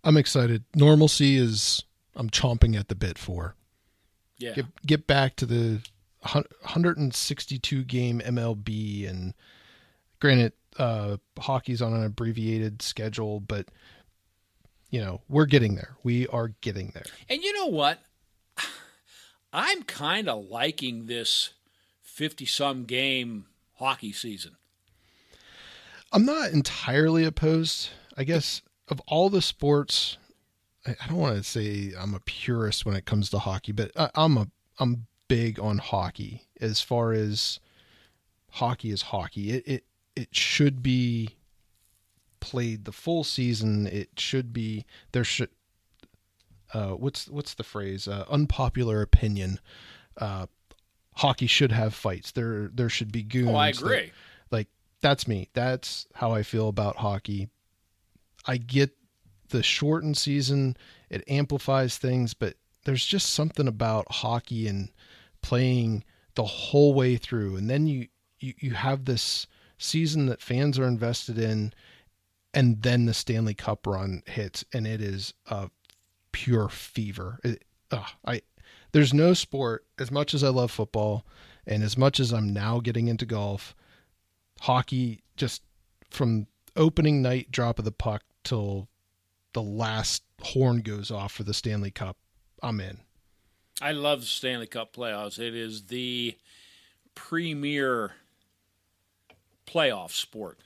I'm excited. Normalcy is I'm chomping at the bit for. Yeah. Get get back to the 162 game MLB and granted uh hockey's on an abbreviated schedule but you know, we're getting there. We are getting there. And you know what? I'm kind of liking this 50 some game hockey season. I'm not entirely opposed. I guess of all the sports, I don't want to say I'm a purist when it comes to hockey, but I, I'm a I'm big on hockey as far as hockey is hockey. It it it should be played the full season. It should be there should uh, what's what's the phrase? Uh, unpopular opinion. Uh, hockey should have fights. There there should be goons. Oh, I that- agree. like that's me. That's how I feel about hockey. I get the shortened season, it amplifies things, but there's just something about hockey and playing the whole way through. And then you, you, you have this season that fans are invested in, and then the Stanley Cup run hits, and it is a pure fever. It, ugh, I there's no sport as much as I love football, and as much as I'm now getting into golf, hockey just from opening night drop of the puck till the last horn goes off for the Stanley Cup, I'm in. I love the Stanley Cup playoffs. It is the premier playoff sport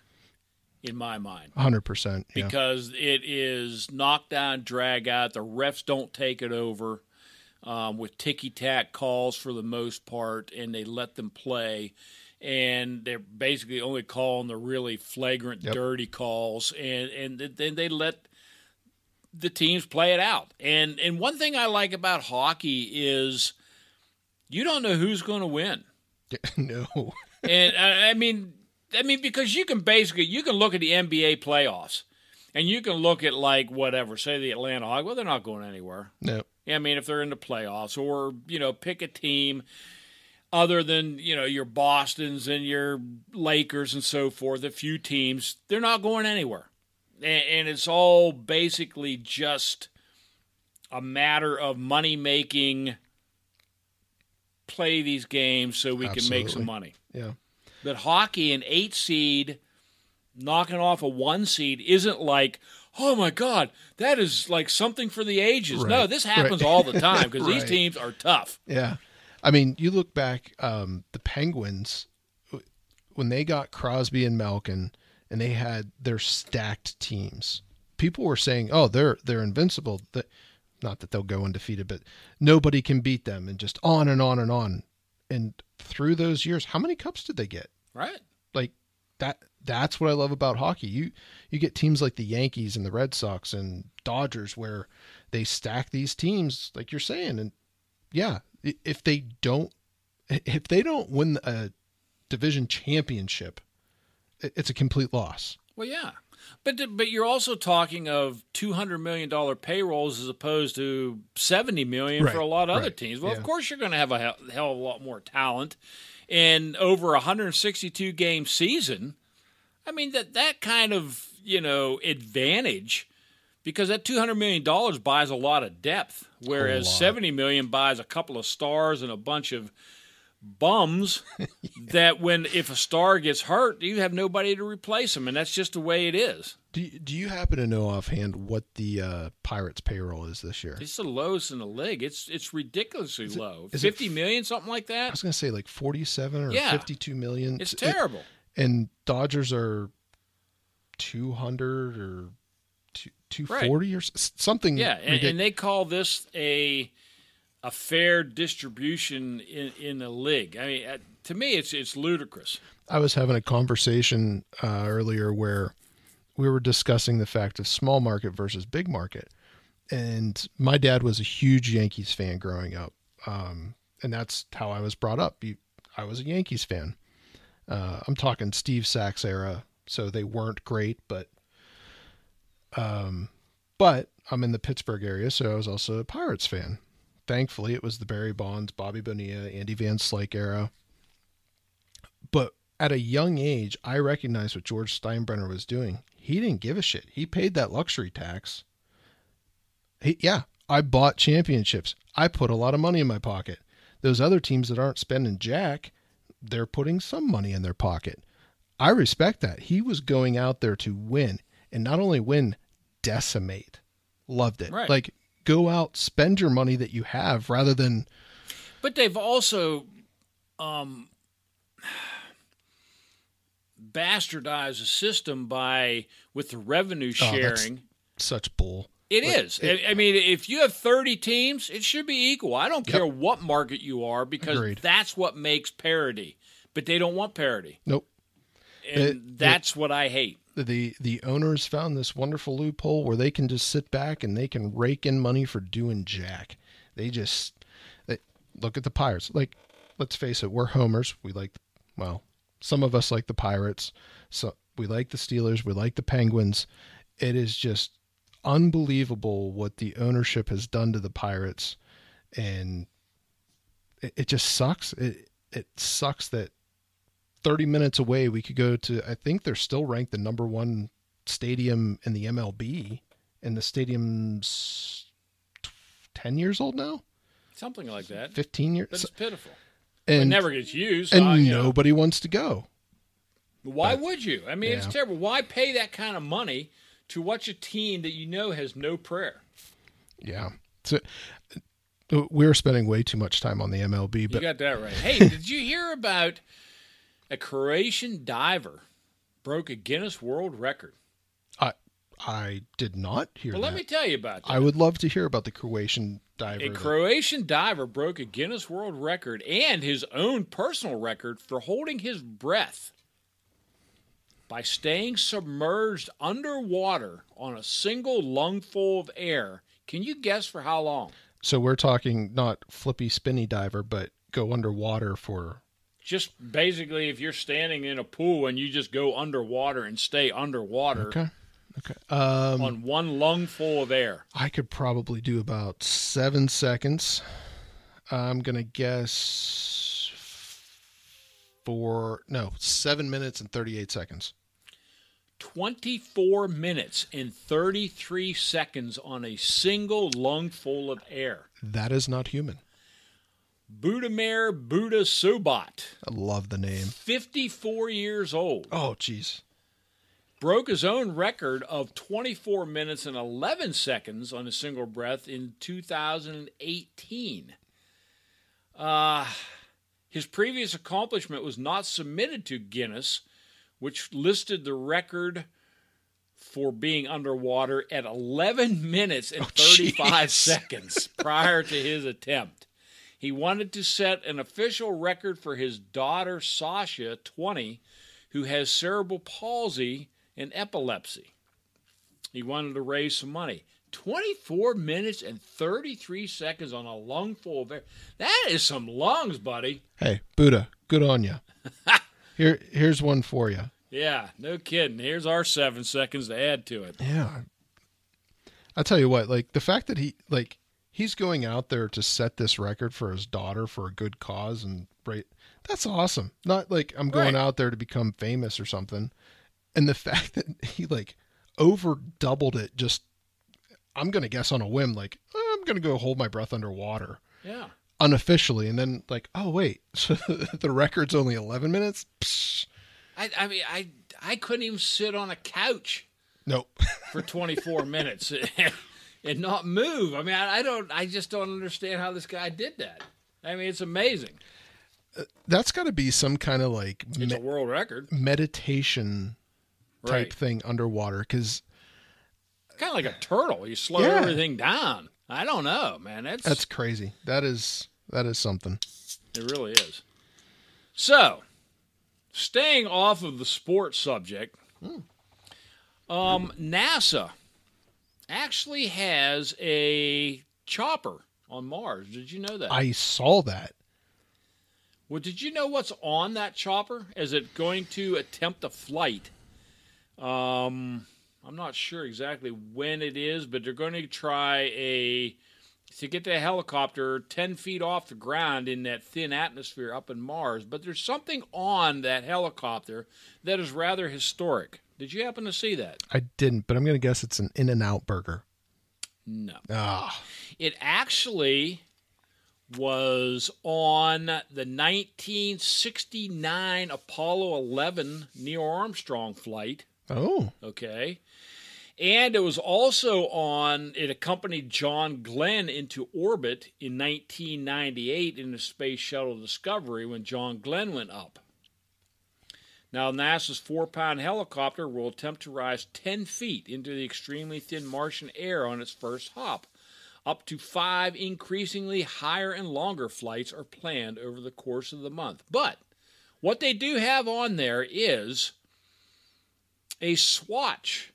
in my mind 100%. Yeah. because it is knockdown, drag out. The refs don't take it over um, with ticky tack calls for the most part, and they let them play. And they're basically only calling the really flagrant, Yep. dirty calls, and and then they let the teams play it out. And and one thing I like about hockey is you don't know who's going to win no. and I, I mean, I mean because you can basically you can look at the NBA playoffs, and you can look at like whatever, say the Atlanta Hawks. Well, they're not going anywhere. No. Yeah, I mean, if they're in the playoffs, or you know, pick a team other than you know your Boston's and your Lakers and so forth. A few teams, they're not going anywhere, and, and it's all basically just a matter of money making. Play these games so we can make some money. Yeah. But hockey, an eight seed knocking off a one seed isn't like, oh my God, that is like something for the ages. No, this happens right. all the time because these teams are tough. Yeah. I mean, you look back, um, the Penguins, when they got Crosby and Malkin and they had their stacked teams, people were saying, oh, they're, they're invincible. That, not that they'll go undefeated, but nobody can beat them and just on and on and on. And through those years, how many cups did they get? Right? like that that's what I love about hockey. You you get teams like the Yankees and the Red Sox and Dodgers where they stack these teams like you're saying and yeah, if they don't if they don't win a division championship, it's a complete loss. Well, yeah. But but you're also talking of two hundred million dollar payrolls as opposed to seventy million for a lot of other teams. Well, yeah. of course you're going to have a hell, hell of a lot more talent, and over a hundred sixty two game season. I mean that that kind of you know advantage because that two hundred million dollars buys a lot of depth, whereas lot. seventy million buys a couple of stars and a bunch of bums that when if a star gets hurt, you have nobody to replace them, and that's just the way it is. Do you, do you happen to know offhand what the uh, Pirates payroll is this year? It's the lowest in the league. It's it's ridiculously low. is it Fifty million, something like that. I was going to say like 47 or Yeah. 52 million. It's It- terrible. and Dodgers are 200 or two- 240 or something. Yeah, and, and they call this a a fair distribution in, in the league. I mean, uh, to me, it's it's ludicrous. I was having a conversation uh, earlier where we were discussing the fact of small market versus big market. And my dad was a huge Yankees fan growing up. Um, and that's how I was brought up. You- I was a Yankees fan. Uh, I'm talking Steve Sax era. So they weren't great, but, um, but I'm in the Pittsburgh area. So I was also a Pirates fan. Thankfully, it was the Barry Bonds, Bobby Bonilla, Andy Van Slyke era but at a young age, I recognized what George Steinbrenner was doing. He didn't give a shit. He paid that luxury tax. He, yeah, I bought championships. I put a lot of money in my pocket. Those other teams that aren't spending jack, they're putting some money in their pocket. I respect that. He was going out there to win and not only win, decimate. Loved it. Right. Like go out, spend your money that you have rather than But they've also um, bastardized the system by with the revenue Oh, sharing. such bull. It Like, is. I I mean, if you have 30 teams, it should be equal. I don't care what market you are because Agreed. that's what makes parity. But they don't want parity. Nope. And It- that's what I hate. The the owners found this wonderful loophole where they can just sit back and they can rake in money for doing jack. They just they, look at the Pirates. Like, let's face it, we're homers. We like, well, some of us like the Pirates. So we like the Steelers. We like the Penguins. It is just unbelievable what the ownership has done to the Pirates, and it, it just sucks. It it sucks that 30 minutes away we could go to. I think they're still ranked the number one stadium in the MLB, and the stadium's 10 years old now, Something like that. 15 years, But it's pitiful. It never gets used. and so, you know, nobody wants to go. why would you? I mean, it's terrible. Why pay that kind of money to watch a team that you know has no prayer? Yeah. So uh, we're spending way too much time on the MLB, But... You but got that right. Hey, did you hear about a Croatian diver broke a Guinness World Record? I I did not hear Well, that. let me tell you about that. I would love to hear about the Croatian diver. A that- Croatian diver broke a Guinness World Record and his own personal record for holding his breath by staying submerged underwater on a single lungful of air. Can you guess for how long? so we're talking not flippy spinny diver, but go underwater for Just basically, if you're standing in a pool and you just go underwater and stay underwater okay. Okay. Um, on one lungful of air. I could probably do about seven seconds. I'm gonna guess for no seven minutes and thirty eight seconds. 24 minutes and 33 seconds on a single lungful of air. That is not human. Budimir Buddha Sobat, I love the name. 54 years old, Oh, jeez. broke his own record of 24 minutes and 11 seconds on a single breath in 2018. Uh, his previous accomplishment was not submitted to Guinness, which listed the record for being underwater at 11 minutes and 35 seconds prior to his attempt. He wanted to set an official record for his daughter Sasha, 20, who has cerebral palsy and epilepsy. He wanted to raise some money. 24 minutes and 33 seconds on a lungful of air. That is some lungs, buddy. Hey, Buddha, good on you. Here, here's one for you. Yeah, no kidding. Here's our seven seconds to add to it. Yeah. I'll tell you what, like the fact that he like he's going out there to set this record for his daughter for a good cause and right that's awesome. Not like I'm going Right. out there to become famous or something. And the fact that he like over doubled it just I'm gonna guess on a whim, like I'm gonna go hold my breath underwater. Yeah. Unofficially, and then like, oh wait, so the record's only eleven minutes? Psh, I, I mean, I, I couldn't even sit on a couch nope. for 24 minutes and not move. I mean, I, I don't, I just don't understand how this guy did that. I mean, it's amazing. That's gotta be some kind of like It's me- a world record, meditation type right? thing underwater because Kind of like a turtle. You slow Yeah. everything down. I don't know, man. That's, that's crazy. That is that is something. it really is. So, staying off of the sports subject, um, NASA actually has a chopper on Mars. Did you know that? I saw that. Well, did you know what's on that chopper? Is it going to attempt a flight? Um, I'm not sure exactly when it is, but they're going to try a to get the helicopter 10 feet off the ground in that thin atmosphere up in Mars. But there's something on that helicopter that is rather historic. Did you happen to see that? I didn't, but I'm gonna guess it's an In and Out burger. No. Ah, It actually was on the 1969 Apollo 11 Neil Armstrong flight. oh, Okay. And it was also on, it accompanied John Glenn into orbit in 1998 in the Space Shuttle Discovery when John Glenn went up. Now, NASA's four pound helicopter will attempt to rise 10 feet into the extremely thin Martian air on its first hop. Up to five increasingly higher and longer flights are planned over the course of the month. But what they do have on there is a swatch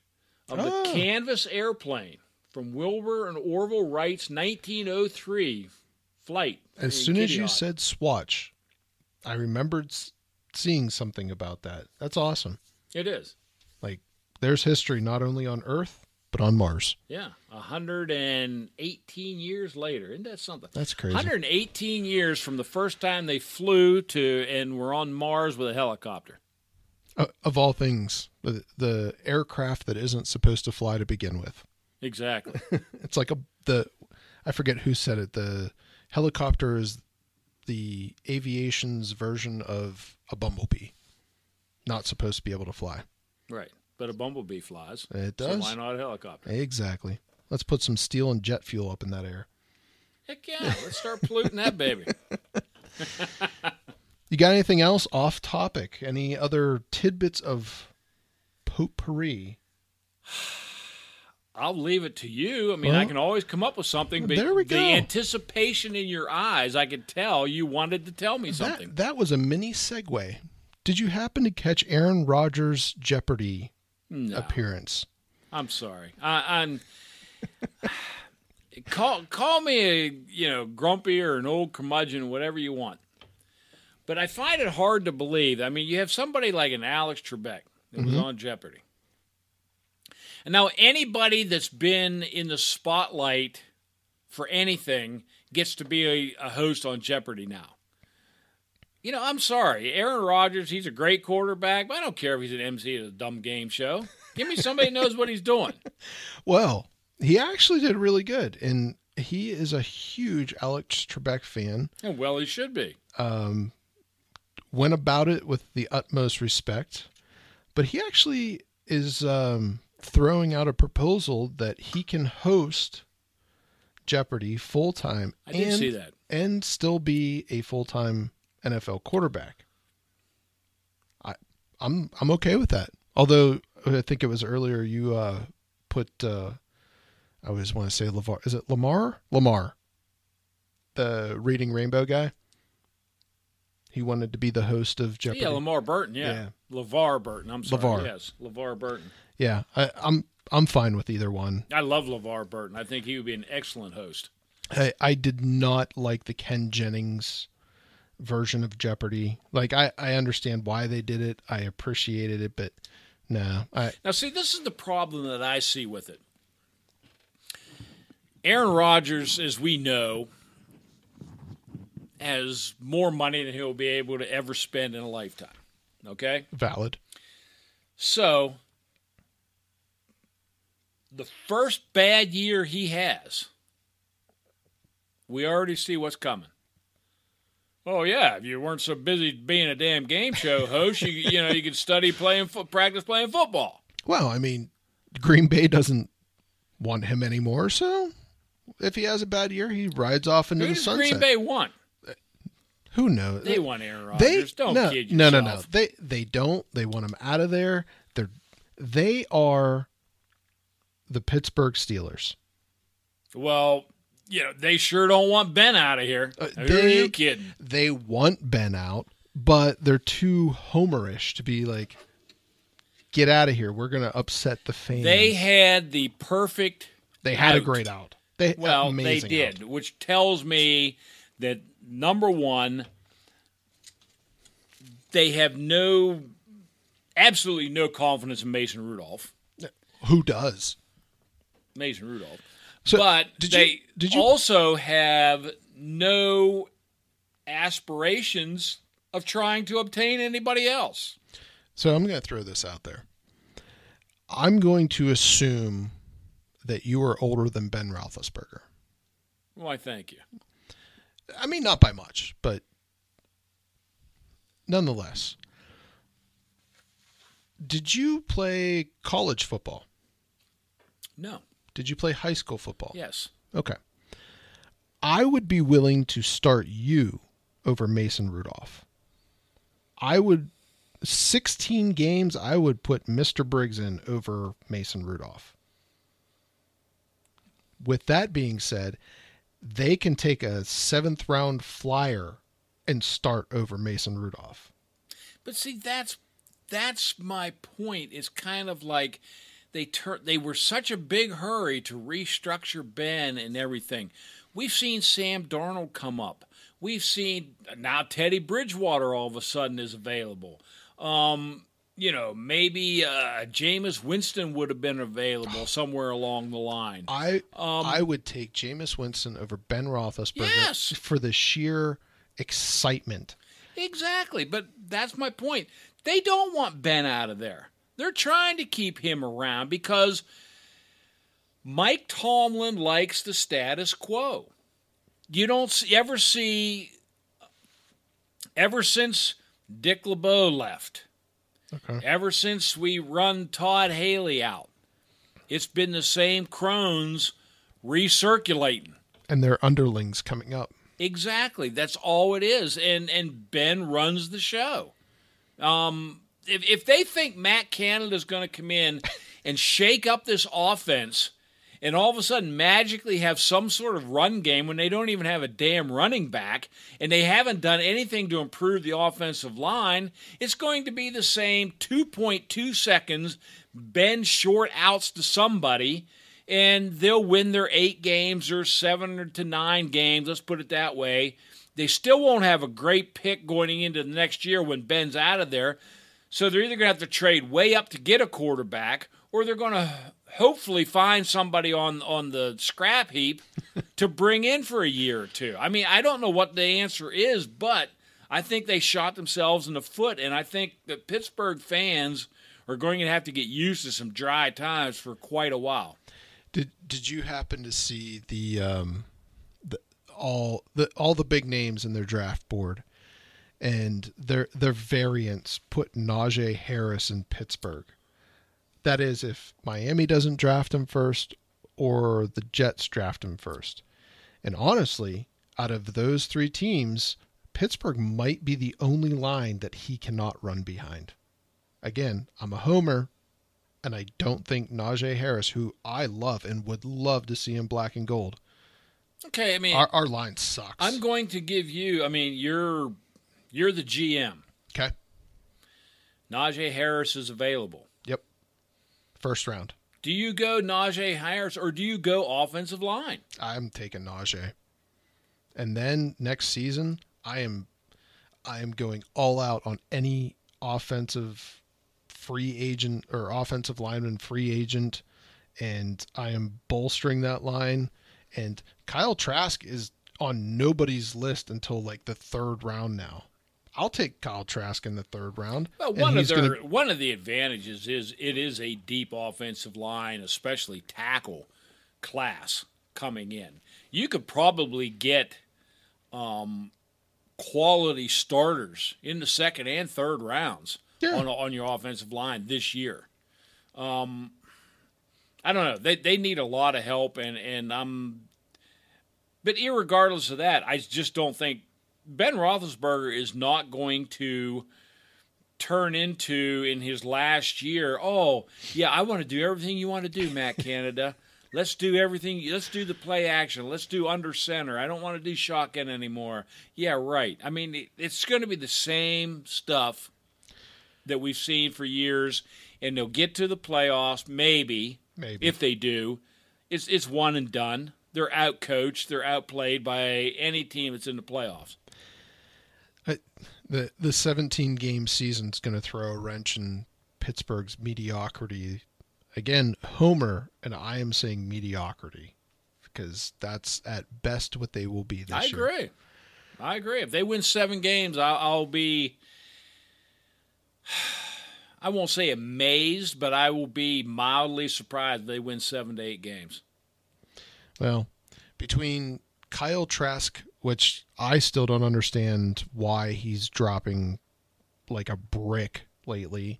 of the Oh. canvas airplane from Wilbur and Orville Wright's 1903 flight. As soon as you said Swatch, I remembered seeing something about that. That's awesome. it is. Like, there's history not only on Earth, but on Mars. Yeah, 118 years later. Isn't that something? That's crazy. 118 years from the first time they flew to and were on Mars with a helicopter. Uh, of all things, the, the aircraft that isn't supposed to fly to begin with. Exactly. It's like a the I forget who said it. The helicopter is the aviation's version of a bumblebee. Not supposed to be able to fly. right. But a bumblebee flies. It So does. why not a helicopter? Exactly. Let's put some steel and jet fuel up in that air. Heck yeah. Let's start polluting that baby. You got anything else off topic? Any other tidbits of potpourri? I'll leave it to you. I mean, I can always come up with something, but there we the go. anticipation in your eyes, I could tell you wanted to tell me something. That, that was a mini segue. Did you happen to catch Aaron Rodgers' Jeopardy no, appearance? I'm sorry. I, I'm call call me a you know grumpy or an old curmudgeon, whatever you want. But I find it hard to believe. I mean, you have somebody like an Alex Trebek that was mm-hmm. on Jeopardy. And now anybody that's been in the spotlight for anything gets to be a, a host on Jeopardy now. You know, I'm sorry. Aaron Rodgers, he's a great quarterback, but I don't care if he's an MC at a dumb game show. Give me somebody who knows what he's doing. Well, he actually did really good, and he is a huge Alex Trebek fan. And well, he should be. Um, went about it with the utmost respect, but he actually is um, throwing out a proposal that he can host Jeopardy full time. I did and, see that. and still be a full time NFL quarterback. I I'm I'm okay with that. Although I think it was earlier you uh, put uh, I always want to say Lavar. Is it Lamar? Lamar, the reading Rainbow guy. He wanted to be the host of Jeopardy. Yeah, Lamar Burton. Yeah, LeVar Burton. I'm sorry. LeVar. Yes, LeVar Burton. Yeah, I, I'm I'm fine with either one. I love LeVar Burton. I think he would be an excellent host. I, I did not like the Ken Jennings version of Jeopardy. Like I, I understand why they did it. I appreciated it, but no, I Now, see, this is the problem that I see with it. Aaron Rodgers, as we know, has more money than he'll be able to ever spend in a lifetime. Okay? valid. So, the first bad year he has, we already see what's coming. Oh yeah, if you weren't so busy being a damn game show host, you you know you could study playing fo- practice playing football. Well, I mean, Green Bay doesn't want him anymore, so if he has a bad year, he rides off into Who the sunset. Green Bay want? Who knows? They want Aaron They Rodgers. Don't no, kid no, no, no. They they don't. They want him out of there. They're they are the Pittsburgh Steelers. Well, you know they sure don't want Ben out of here. Uh, Who are they- you kidding? They want Ben out, but they're too homerish to be like, get out of here. We're gonna upset the fans. They had the perfect. they had a great out. They Well, they did, out. which tells me that number one, they have no, absolutely no confidence in Mason Rudolph. Who does? Mason Rudolph. So, but did you- they did you- also have no aspirations of trying to obtain anybody else. So I'm going to throw this out there. I'm going to assume that you are older than Ben Roethlisberger. Why, thank you. I mean, not by much, but nonetheless. Did you play college football? No. Did you play high school football? Yes. Okay. I would be willing to start you over Mason Rudolph. I would 16 games I would put Mr. Briggs in over Mason Rudolph. With that being said, they can take a 7th round flyer and start over Mason Rudolph. But see, that's that's my point. It's kind of like they tur- they were such a big hurry to restructure Ben and everything. We've seen Sam Darnold come up. We've seen now Teddy Bridgewater all of a sudden is available. Um, you know, maybe uh, Jameis Winston would have been available somewhere along the line. I I would take Jameis Winston over Ben Roethlisberger Yes. for the sheer excitement. Exactly, but that's my point. They don't want Ben out of there. They're trying to keep him around because Mike Tomlin likes the status quo. You don't s- ever see, ever since Dick LeBeau left, Okay. ever since we run Todd Haley out, it's been the same crones recirculating. And their underlings coming up. Exactly. That's all it is. And and Ben runs the show. Um if if they think Matt Canada's going to come in and shake up this offense and all of a sudden magically have some sort of run game when they don't even have a damn running back and they haven't done anything to improve the offensive line, it's going to be the same 2.2 seconds Ben short outs to somebody and they'll win their eight games or seven to nine games. Let's put it that way. They still won't have a great pick going into the next year when Ben's out of there. So they're either going to have to trade way up to get a quarterback, or they're going to hopefully find somebody on on the scrap heap to bring in for a year or two. I mean, I don't know what the answer is, but I think they shot themselves in the foot, and I think that Pittsburgh fans are going to have to get used to some dry times for quite a while. Did did you happen to see the um the all the all the big names in their draft board and their their variants put Najee Harris in Pittsburgh. That is if Miami doesn't draft him first or the Jets draft him first. And honestly, out of those three teams, Pittsburgh might be the only line that he cannot run behind. Again, I'm a homer, and I don't think Najee Harris, who I love and would love to see in black and gold, Okay, I mean, our, our line sucks. I'm going to give you. I mean, you're you're the GM. okay. Najee Harris is available. Yep. First round. Do you go Najee Harris or do you go offensive line? I'm taking Najee. And then next season, I am I am going all out on any offensive free agent or offensive lineman free agent and I am bolstering that line and Kyle Trask is on nobody's list until like the third round now. I'll take Kyle Trask in the third round. Well, one of their gonna- one of the advantages is it is a deep offensive line, especially tackle class coming in. You could probably get um, quality starters in the second and third rounds Yeah. on on your offensive line this year. Um, I don't know. They they need a lot of help, and and I'm. But irregardless of that, I just don't think Ben Roethlisberger is not going to turn into in his last year. Oh, yeah, I want to do everything you want to do, Matt Canada. Let's do everything. Let's do the play action. Let's do under center. I don't want to do shotgun anymore. Yeah, right. I mean, it- it's going to be the same stuff that we've seen for years, and they'll get to the playoffs, maybe, Maybe. if they do. It's it's one and done. They're out coached. They're outplayed by any team that's in the playoffs. I, the the 17 game season's going to throw a wrench in Pittsburgh's mediocrity. Again, Homer, and I am saying mediocrity because that's at best what they will be this I year. I agree. I agree. If they win seven games, I'll, I'll be. I won't say amazed, but I will be mildly surprised if they win seven to eight games. Well, between Kyle Trask, which I still don't understand why he's dropping like a brick lately,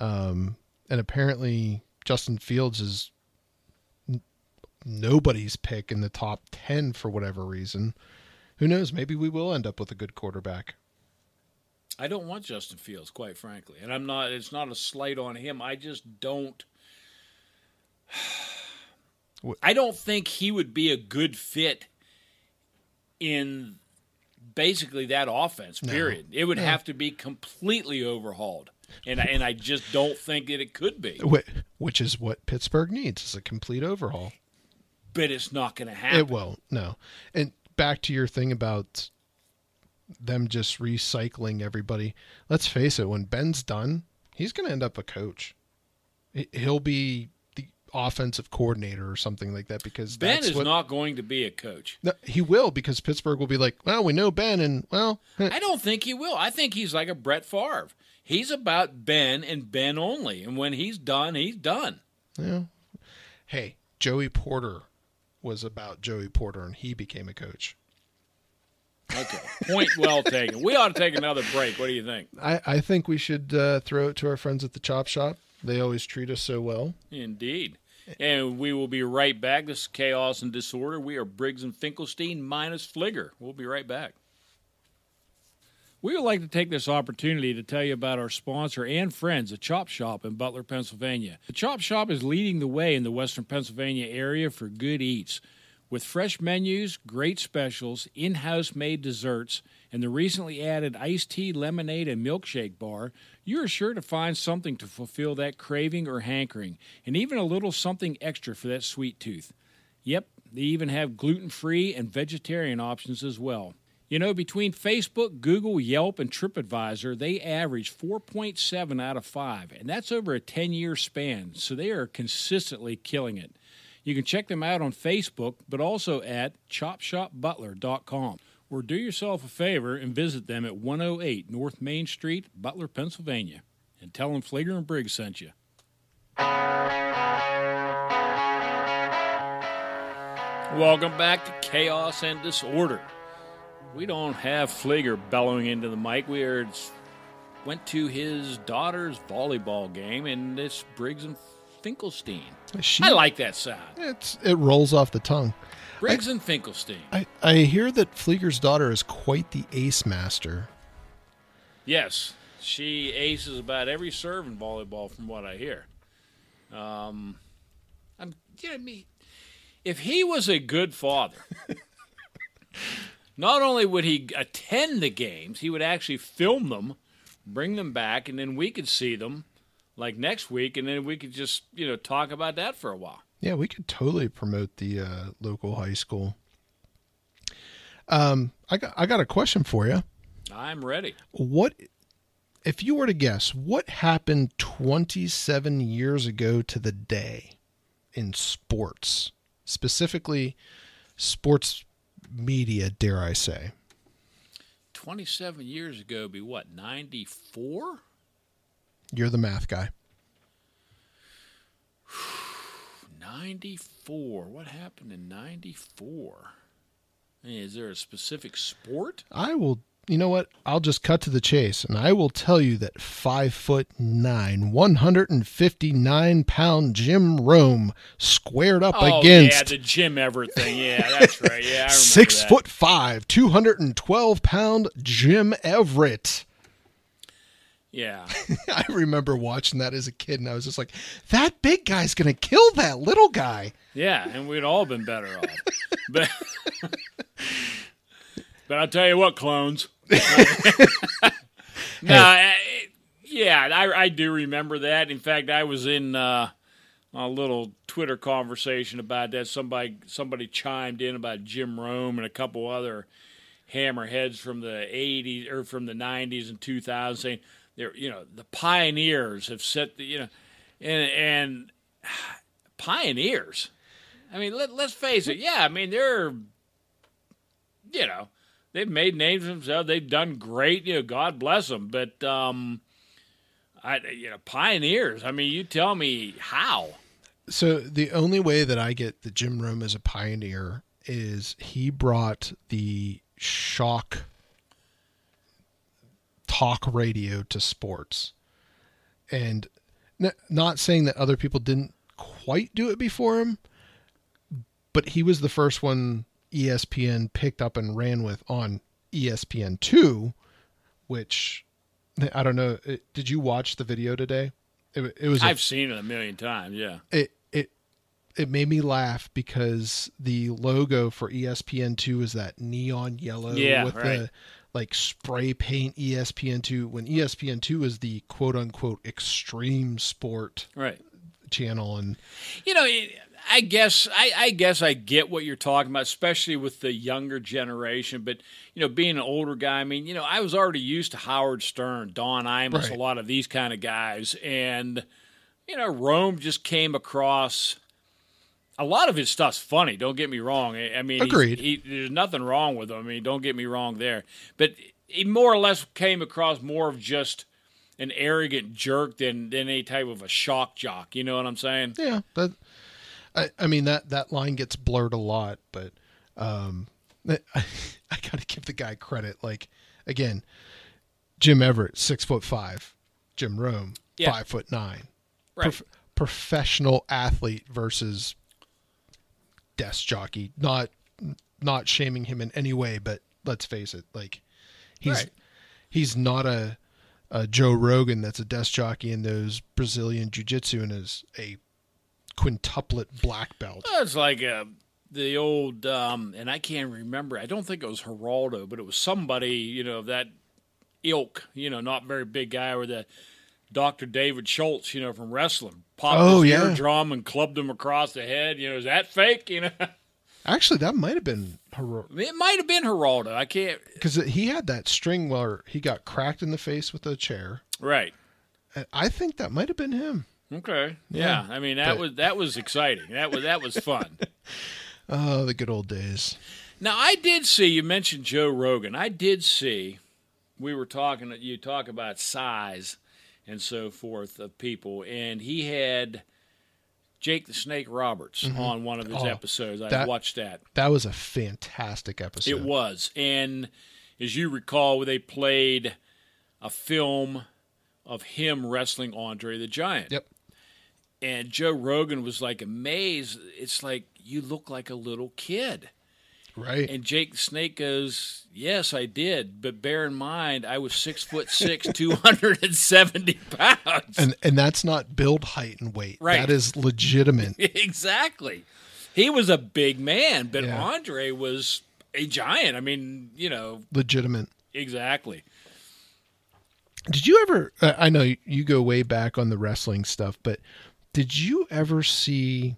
um, and apparently Justin Fields is n- nobody's pick in the top 10 for whatever reason. Who knows? Maybe we will end up with a good quarterback. I don't want Justin Fields, quite frankly, and I'm not. It's not a slight on him. I just don't. I don't think he would be a good fit in basically that offense. Period. It would have to be completely overhauled, and I, and I just don't think that it could be. Which is what Pittsburgh needs is a complete overhaul. But it's not going to happen. It won't. No. And back to your thing about them just recycling everybody. Let's face it. When Ben's done, he's going to end up a coach. He- He'll be offensive coordinator or something like that because Ben is what, not going to be a coach. No, he will because Pittsburgh will be like, well, we know Ben, and well, eh, I don't think he will. I think he's like a Brett Favre. He's about Ben and Ben only, and when he's done, he's done. yeah. Hey, Joey Porter was about Joey Porter, and he became a coach. Okay, point well taken. We ought to take another break. What do you think? I, I think we should uh, throw it to our friends at the Chop Shop. They always treat us so well. Indeed. And we will be right back. This is Chaos and Disorder. We are Briggs and Finkelstein minus Fligger. We'll be right back. We would like to take this opportunity to tell you about our sponsor and friends, the Chop Shop in Butler, Pennsylvania. The Chop Shop is leading the way in the western Pennsylvania area for good eats. With fresh menus, great specials, in house made desserts, and the recently added iced tea, lemonade, and milkshake bar, you are sure to find something to fulfill that craving or hankering, and even a little something extra for that sweet tooth. Yep, they even have gluten free and vegetarian options as well. You know, between Facebook, Google, Yelp, and TripAdvisor, they average 4.7 out of 5, and that's over a 10 year span, so they are consistently killing it. You can check them out on Facebook, but also at chopshopbutler.com. Or do yourself a favor and visit them at 108 North Main Street, Butler, Pennsylvania. And tell them Flager and Briggs sent you. Welcome back to Chaos and Disorder. We don't have Flager bellowing into the mic. We are, went to his daughter's volleyball game, and it's Briggs and Finkelstein. She, I like that sound. it's it rolls off the tongue. Briggs and Finkelstein. I, I hear that Flieger's daughter is quite the ace master. Yes, she aces about every serve in volleyball, from what I hear. Um, I'm, you know, I mean, if he was a good father, not only would he attend the games, he would actually film them, bring them back, and then we could see them like next week, and then we could just you know talk about that for a while. Yeah, we could totally promote the uh, local high school. Um, I got I got a question for you. I'm ready. What if you were to guess what happened 27 years ago to the day in sports, specifically sports media, dare I say? 27 years ago, be what 94? You're the math guy. 94. What happened in 94? Is there a specific sport? I will. You know what? I'll just cut to the chase, and I will tell you that five foot nine, one hundred and fifty nine pound Jim Rome squared up oh, yeah, against the Jim Everett thing. Yeah, that's right. Yeah, I remember six that. foot five, two hundred and twelve pound Jim Everett. Yeah. I remember watching that as a kid, and I was just like, "That big guy's gonna kill that little guy." Yeah, and we'd all been better off. But But I'll tell you what, clones. no, I, yeah, I, I do remember that. In fact, I was in uh, a little Twitter conversation about that. Somebody somebody chimed in about Jim Rome and a couple other hammerheads from the '80s or from the '90s and 2000s saying they're you know the pioneers have set the you know and and pioneers. I mean, let, let's face it. Yeah, I mean they're you know they've made names themselves. They've done great. You know, God bless them. But um, I you know pioneers. I mean, you tell me how. So the only way that I get the Jim Rome is a pioneer is he brought the shock talk radio to sports. And n- not saying that other people didn't quite do it before him, but he was the first one ESPN picked up and ran with on E ESPN2, which I don't know. it- Did you watch the video today? It, it was a I've seen it a million times. Yeah. it it it made me laugh because the logo for E ESPN2 is that neon yellow Yeah, with right. the like spray paint E ESPN2 when ESPN2 is the quote unquote extreme sport Right. channel and You know, I guess I, I guess I get what you're talking about, especially with the younger generation. But you know, being an older guy, I mean, you know, I was already used to Howard Stern, Don Imus, Right. a lot of these kind of guys, and you know, Rome just came across. A lot of his stuff's funny. Don't get me wrong. I mean, Agreed. He, there's nothing wrong with him. I mean, don't get me wrong there. But he more or less came across more of just an arrogant jerk than than any type of a shock jock. You know what I'm saying? yeah that I, I mean that that line gets blurred a lot but um I, I gotta give the guy credit like again Jim Everett six foot five Jim Rome Yeah. five foot nine Right. Prof- professional athlete versus desk jockey not not shaming him in any way but let's face it like he's Right. he's not a, a Joe Rogan that's a desk jockey in those Brazilian jiu-jitsu and is a quintuplet black belt. It's like uh, the old, um, and I can't remember. I don't think it was Geraldo, but it was somebody, you know, of that ilk. You know, not very big guy, or the Doctor David Schultz, you know, from wrestling, popped Oh, his yeah. eardrum and clubbed him across the head. You know, is that fake? You know, Actually, that might have been it might have been Geraldo. I can't. because he had that string where he got cracked in the face with a chair. Right. And I think that might have been him. Okay. Yeah. Yeah. I mean, that But- was that was exciting. That was that was fun. Oh, the good old days. Now I did see you mentioned Joe Rogan. I did see we were talking you talk about size and so forth of people and he had Jake the Snake Roberts mm-hmm. on one of his Oh, episodes. I that- watched that. That was a fantastic episode. It was. And as you recall they played a film of him wrestling Andre the Giant. Yep. And Joe Rogan was like amazed. It's like you look like a little kid. Right. And Jake the Snake goes, "Yes, I did, but bear in mind, I was six foot six, two hundred and seventy pounds." and and that's not build height and weight. Right. That is legitimate. exactly. He was a big man, but Yeah. Andre was a giant. I mean, you know, legitimate. exactly. Did you ever? I know you go way back on the wrestling stuff, but did you ever see?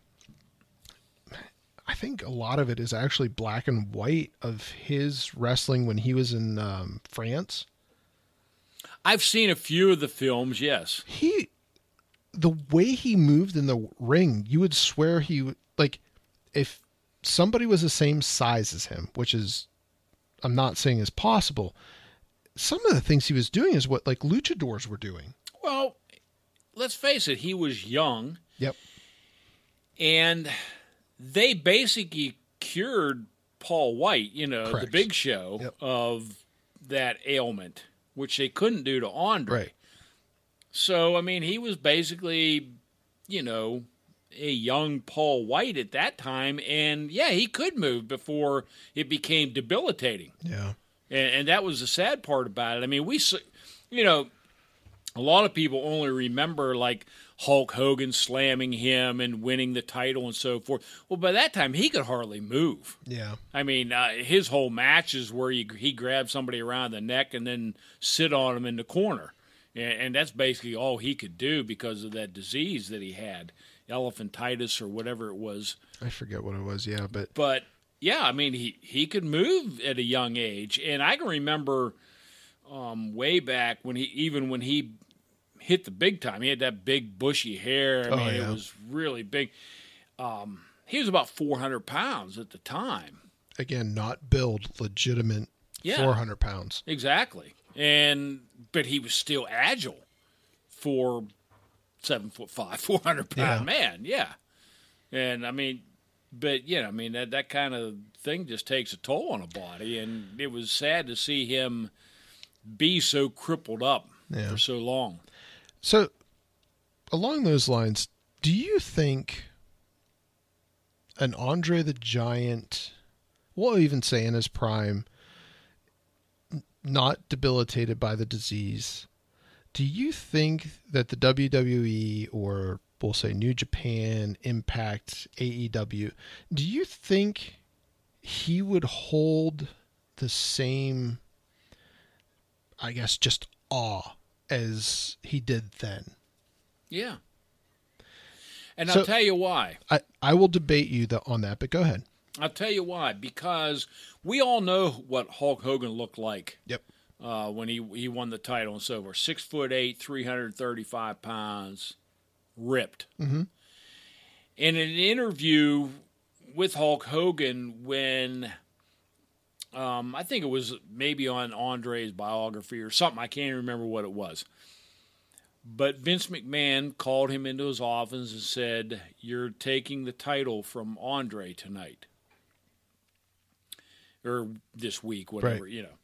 I think a lot of it is actually black and white of his wrestling when he was in um, France. I've seen a few of the films. Yes, He, the way he moved in the ring, you would swear he like if somebody was the same size as him, which is, I'm not saying is possible. Some of the things he was doing is what like luchadors were doing. well, let's face it. He was young. Yep. and they basically cured Paul White, you know, the big show Yep. of that ailment, which they couldn't do to Andre. Right. So, I mean, he was basically, you know, a young Paul White at that time, and yeah, he could move before it became debilitating. Yeah. And, and that was the sad part about it. I mean, we, you know, a lot of people only remember like Hulk Hogan slamming him and winning the title and so forth. Well, by that time, he could hardly move. Yeah. I mean, uh, his whole match is where he, he grabs somebody around the neck and then sit on him in the corner. And, and that's basically all he could do because of that disease that he had, elephantitis or whatever it was. I forget what it was. Yeah, but But yeah, I mean, he, he could move at a young age. And I can remember um, way back when he, even when he hit the big time, he had that big bushy hair. I Oh, mean, yeah. it was really big. Um, he was about 400 pounds at the time. again, not build legitimate Yeah. 400 pounds. Exactly. And but he was still agile for seven foot five, four hundred pound Yeah. man. Yeah. And I mean, but yeah, I mean that that kind of thing just takes a toll on a body, and it was sad to see him be so crippled up Yeah. for so long. So, along those lines, do you think an Andre the Giant, we'll even say in his prime, not debilitated by the disease, do you think that the WWE or we'll say New Japan, Impact, AEW. Do you think he would hold the same, I guess, just awe as he did then? Yeah. And So- I'll tell you why. I, I will debate you the, on that, but go ahead. I'll tell you why. Because we all know what Hulk Hogan looked like Yep. uh, when he he won the title and so forth. Six foot eight, three hundred thirty five pounds, ripped. Mm-hmm. In an interview with Hulk Hogan, when um, I think it was maybe on Andre's biography or something, I can't remember what it was. But Vince McMahon called him into his office and said, "You're taking the title from Andre tonight." or this week, whatever Right. you know.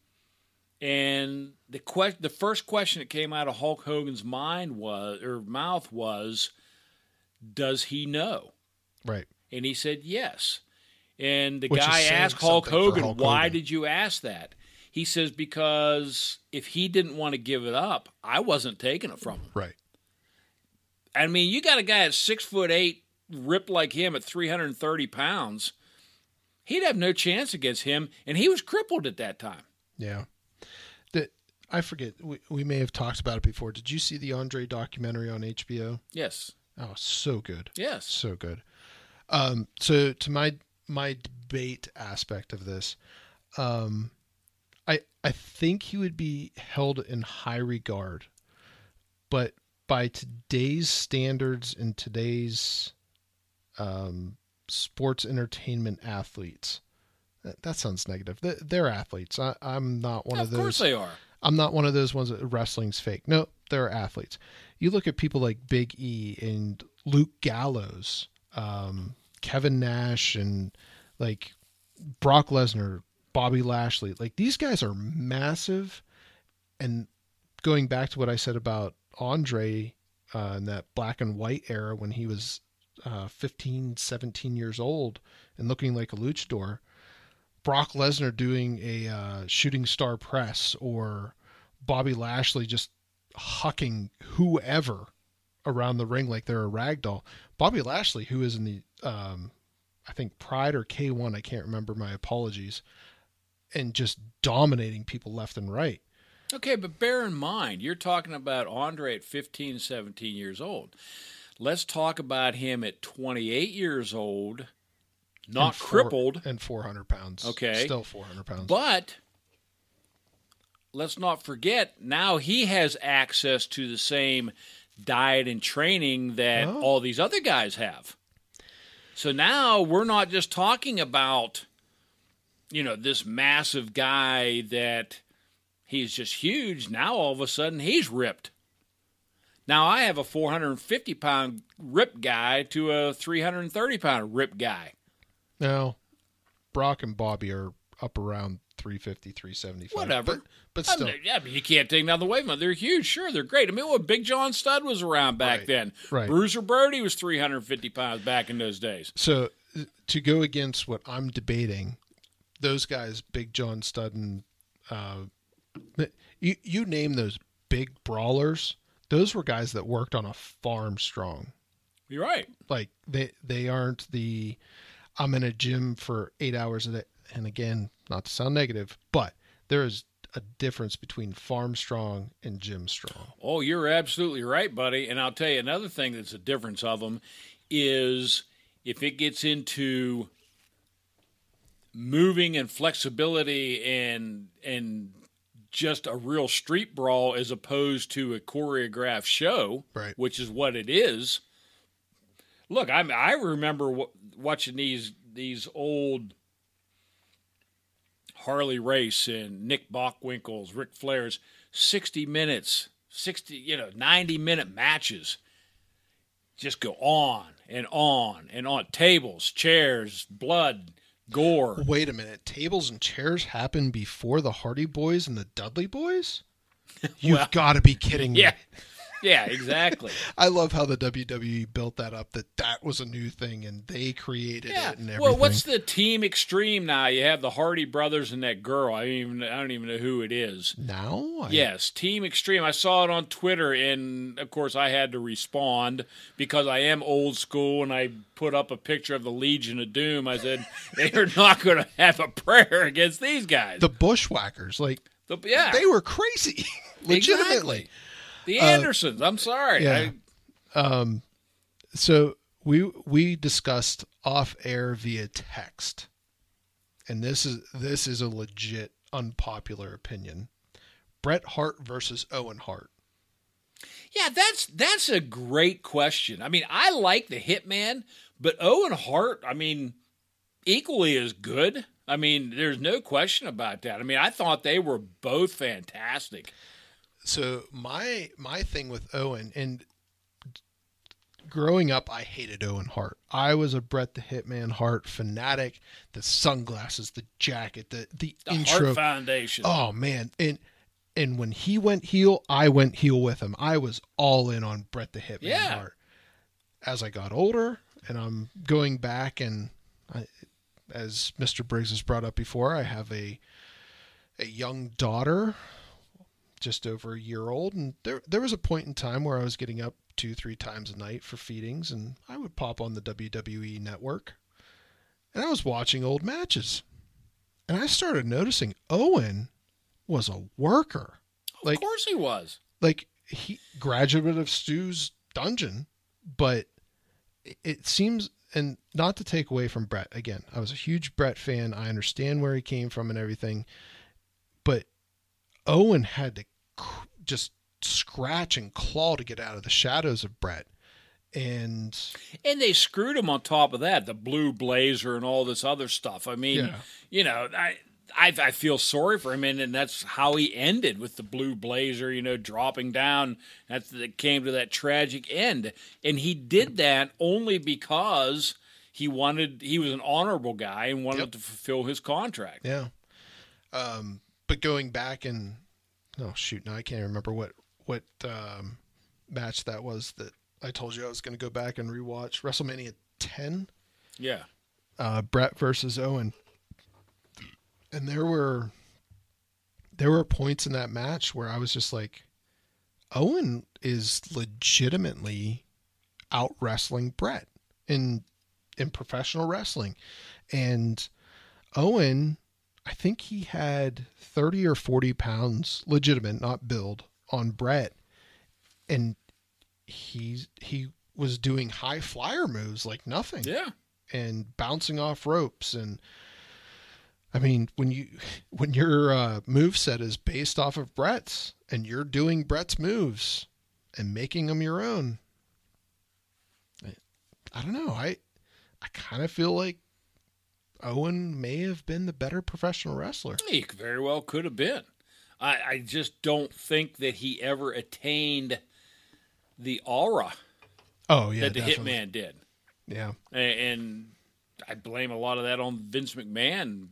And the que- the first question that came out of Hulk Hogan's mind was or mouth was, "Does he know?" Right. And he said yes. And the Which guy asked Hulk Hogan, Hulk "Why Hogan." did you ask that?" He says, "Because if he didn't want to give it up, I wasn't taking it from him." Right. I mean, you got a guy at six foot eight, ripped like him at three hundred and thirty pounds. He'd have no chance against him, and he was crippled at that time. Yeah. That I forget. We, we may have talked about it before. Did you see the Andre documentary on HBO? Yes, Oh, so good. yes. So good. Um, so to my my debate aspect of this, um, I I think he would be held in high regard, but by today's standards and today's um, sports entertainment athletes, that, that sounds negative. They- They're athletes. I, I'm not one of of those. Of course they are. I'm not one of those ones that wrestling's fake. No, they're athletes. You look at people like Big E and Luke Gallows, um, Kevin Nash, and like Brock Lesnar, Bobby Lashley. Like these guys are massive. And going back to what I said about Andre uh, in that black and white era when he was uh, 15, 17 years old and looking like a luchador. Brock Lesnar doing a uh, shooting star press or Bobby Lashley just hucking whoever around the ring like they're a rag doll. Bobby Lashley, who is in the, um, I think Pride or K1, I can't remember. My apologies, and just dominating people left and right. Okay, but bear in mind, you're talking about Andre at 15, 17 years old. Let's talk about him at 28 years old, not And four- crippled, and 400 pounds. Okay. still 400 pounds. but let's not forget now he has access to the same diet and training that Oh. all these other guys have. So now we're not just talking about you know this massive guy that he's just huge. Now all of a sudden he's ripped. Now I have a 450 pound ripped guy to a 330 pound ripped guy. now, Brock and Bobby are up around 350, 375. Whatever. But, but still. yeah, but you can't take down the them. They're huge. Sure, they're great. I mean, what Big John Studd was around back Right, then. right. Bruiser Brody was 350 pounds back in those days. So to go against what I'm debating, those guys, Big John Studd and uh, you you name those big brawlers. Those were guys that worked on a farm strong. You're right. Like they they aren't the I'm in a gym for eight hours a day. And again, not to sound negative, but there is a difference between farm strong and gym strong. Oh, you're absolutely right, buddy. And I'll tell you another thing that's a difference of them is if it gets into moving and flexibility and and just a real street brawl as opposed to a choreographed show, Right. which is what it is. Look, I I remember w- watching these these old Harley Race and Nick Bockwinkel's, Ric Flair's 60 minutes, 60, you know, 90 minute matches just go on and on and on. Tables, chairs, blood, gore. Wait a minute. Tables and chairs happened before the Hardy Boys and the Dudley Boys? You've Well, got to be kidding me. Yeah. Yeah, exactly. I love how the WWE built that up. That that was a new thing, and they created Yeah. it and everything. Well, what's the team extreme now? You have the Hardy brothers and that girl. I don't even I don't even know who it is. now? I- Yes, Team Extreme. I saw it on Twitter, and of course, I had to respond because I am old school, and I put up a picture of the Legion of Doom. I said they are not going to have a prayer against these guys. the Bushwhackers, like The- yeah, they were crazy, legitimately. Exactly. The uh, Andersons. I'm sorry. yeah. I, um, So we we discussed off air via text, and this is this is a legit unpopular opinion. Bret Hart versus Owen Hart. yeah, that's that's a great question. I mean, I like the Hitman, but Owen Hart. I mean, equally as good. I mean, there's no question about that. I mean, I thought they were both fantastic. So my my thing with Owen and growing up, I hated Owen Hart. I was a Bret the Hitman Hart fanatic. The sunglasses, the jacket, the the, The intro. Hart Foundation. Oh man, and and when he went heel, I went heel with him. I was all in on Bret the Hitman Yeah. Hart. As I got older, and I'm going back, and I, as Mr. Briggs has brought up before, I have a a young daughter, just over a year old, and there there was a point in time where I was getting up two three times a night for feedings, and I would pop on the WWE network, and I was watching old matches, and I started noticing Owen was a worker. Like of course he was. like he graduate of Stu's dungeon, but it- it seems and not to take away from Bret again. I was a huge Bret fan. I understand where he came from and everything, but Owen had to just scratch and claw to get out of the shadows of Bret. And And they screwed him on top of that, the blue blazer and all this other stuff. I mean, Yeah. you know, I, I I feel sorry for him, and, and that's how he ended with the blue blazer, you know, dropping down. That's that came to that tragic end, and he did that only because he wanted. He was an honorable guy and wanted Yep. to fulfill his contract. yeah, um, but going back and oh shoot, now I can't remember what what um, match that was that I told you I was going to go back and rewatch. WrestleMania 10. Yeah, uh, Bret versus Owen, and there were there were points in that match where I was just like, Owen is legitimately out wrestling Bret in in professional wrestling, and Owen, I think he had thirty or forty pounds, legitimate, not build, on Bret, and he's he was doing high flyer moves like nothing. Yeah. and bouncing off ropes. And I mean when you when your uh, move set is based off of Bret's and you're doing Bret's moves and making them your own I, I don't know. I I kind of feel like Owen may have been the better professional wrestler. He very well could have been. I, I just don't think that he ever attained the aura Oh yeah, that the definitely. Hitman did. Yeah. A- and I blame a lot of that on Vince McMahon.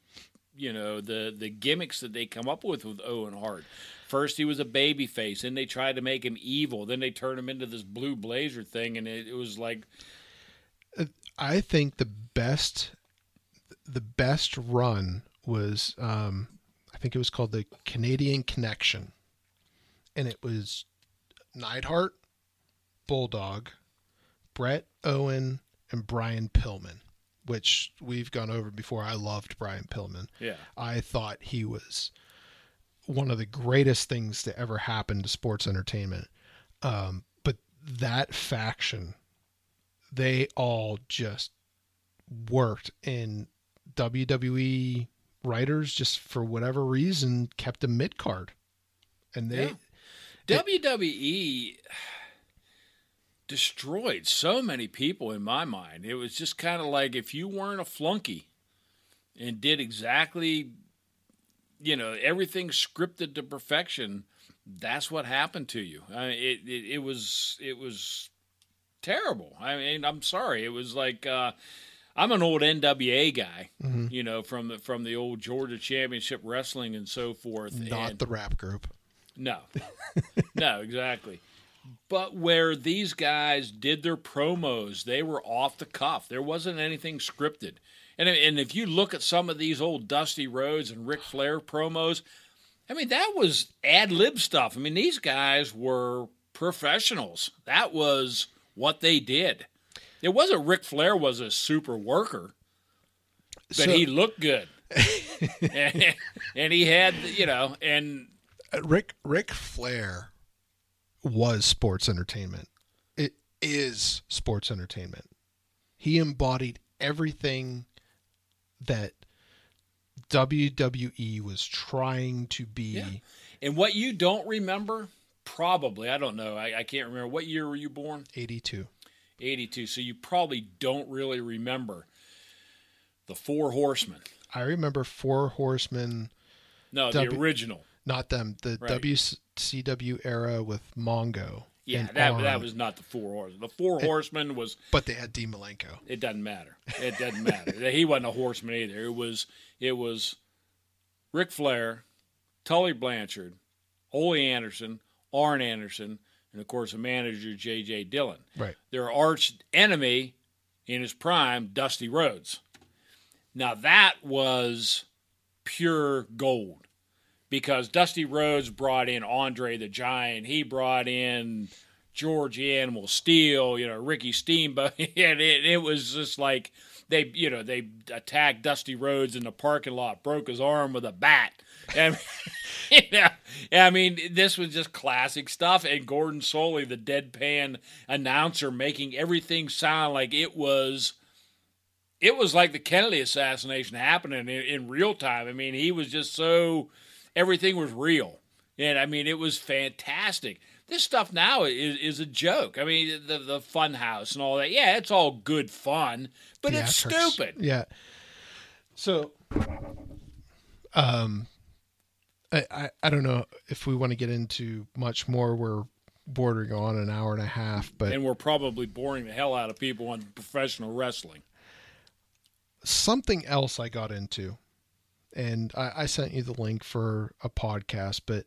You know the the gimmicks that they come up with with Owen Hart. First, he was a baby face, and they tried to make him evil. Then they turned him into this blue blazer thing, and it, it was like, I think the best the best run was um I think it was called the Canadian Connection. And it was Neidhart, Bulldog, Bret Owen, and Brian Pillman, which we've gone over before. I loved Brian Pillman. yeah, I thought he was one of the greatest things to ever happen to sports entertainment. Um, but that faction, they all just worked, and WWE writers just for whatever reason kept a mid card, and they Yeah. WWE destroyed so many people in my mind. It was just kind of like if you weren't a flunky and did exactly, you know, everything scripted to perfection, that's what happened to you. I mean, it, it it was it was terrible. I mean, I'm sorry. It was like uh, I'm an old NWA guy, mm-hmm. you know, from the from the old Georgia Championship Wrestling and so forth. not and- the rap group. no, no, exactly. but where these guys did their promos, they were off the cuff. There wasn't anything scripted. And and if you look at some of these old Dusty Rhodes and Ric Flair promos, I mean that was ad lib stuff. I mean these guys were professionals. That was what they did. It wasn't Ric Flair was a super worker, but So- he looked good. and, and he had, you know, and Rick Rick Flair was sports entertainment. It is sports entertainment. He embodied everything that WWE was trying to be. Yeah. and what you don't remember, probably I don't know. I, I can't remember what year were you born. 82. 82. So you probably don't really remember the Four Horsemen. I remember Four Horsemen, No, W- the original. not them, the Right. WCW era with Mongo. Yeah, that, that was not the Four Horsemen. The Four Horsemen was. But they had Dean Malenko. It doesn't matter. It doesn't matter. he wasn't a horseman either. It was. It was. Ric Flair, Tully Blanchard, Ole Anderson, Arn Anderson, and of course the manager J.J. Dillon. Right. their arch enemy in his prime, Dusty Rhodes. Now that was pure gold because Dusty Rhodes brought in Andre the Giant. He brought in George Animal Steele, you know, Ricky Steamboat, and it, it was just like they, you know, they attacked Dusty Rhodes in the parking lot, broke his arm with a bat. And yeah, I mean, this was just classic stuff. And Gordon Solie, the deadpan announcer, making everything sound like it was. It was like the Kennedy assassination happening in, in real time. I mean, he was just so everything was real, and I mean, it was fantastic. This stuff now is is a joke. I mean, the the fun house and all that. Yeah, it's all good fun, but it's stupid. Yeah. So, um, I, I I don't know if we want to get into much more. We're bordering on an hour and a half, but And we're probably boring the hell out of people on professional wrestling. something else I got into, and I, I sent you the link for a podcast. But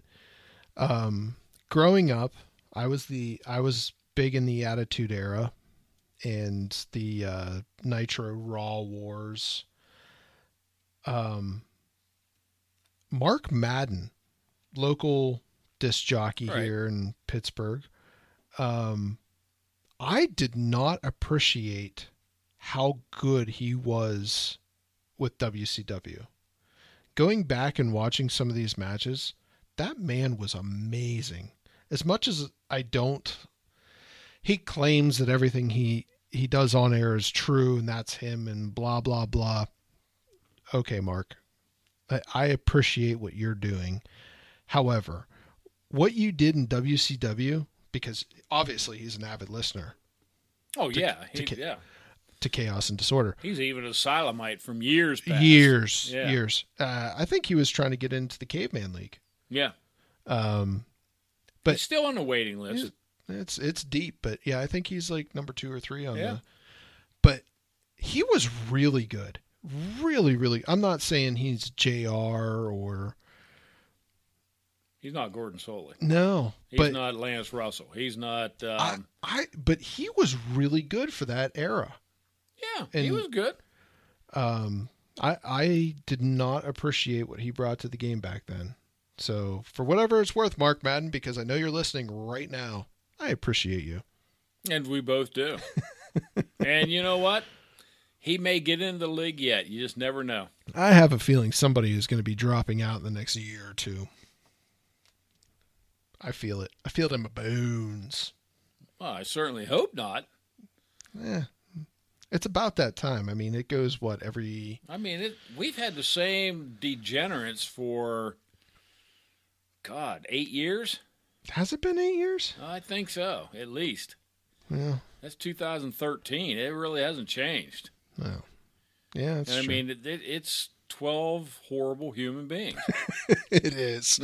um, growing up, I was the I was big in the Attitude Era and the uh, Nitro Raw Wars. Um, Mark Madden, local disc jockey Right. here in Pittsburgh. Um, I did not appreciate how good he was with WCW. Going back and watching some of these matches, that man was amazing. As much as I don't he claims that everything he he does on air is true and that's him and blah blah blah. Okay, Mark. I, appreciate what you're doing. However, what you did in WCW because obviously he's an avid listener Oh yeah, he, ki- yeah. to Chaos and Disorder. He's even a Silamite from years past. years Yeah. years uh, i think he was trying to get into the caveman league Yeah, um But- he's still on the waiting list. It's it's deep but yeah i think he's like number two or three on Yeah. the but he was really good really really i'm not saying he's jr or He's not Gordon Solie. no He's but not Lance Russell. He's not. Um, I, I but he was really good for that era yeah, and, he was good. um i i did not appreciate what he brought to the game back then so for whatever it's worth mark madden because i know you're listening right now i appreciate you And we both do. and you know what? He may get into the league yet. You just never know. I have a feeling somebody is going to be dropping out in the next year or two. I feel it. I feel it in my bones. Well, I certainly hope not. Eh, it's about that time. I mean, it goes what every I mean, it, we've had the same degenerates for, God, eight years? has it been eight years? I think so, at least. Yeah, That's 2013. It really hasn't changed. No, yeah, that's And I mean, it, it, it's 12 horrible human beings. it is.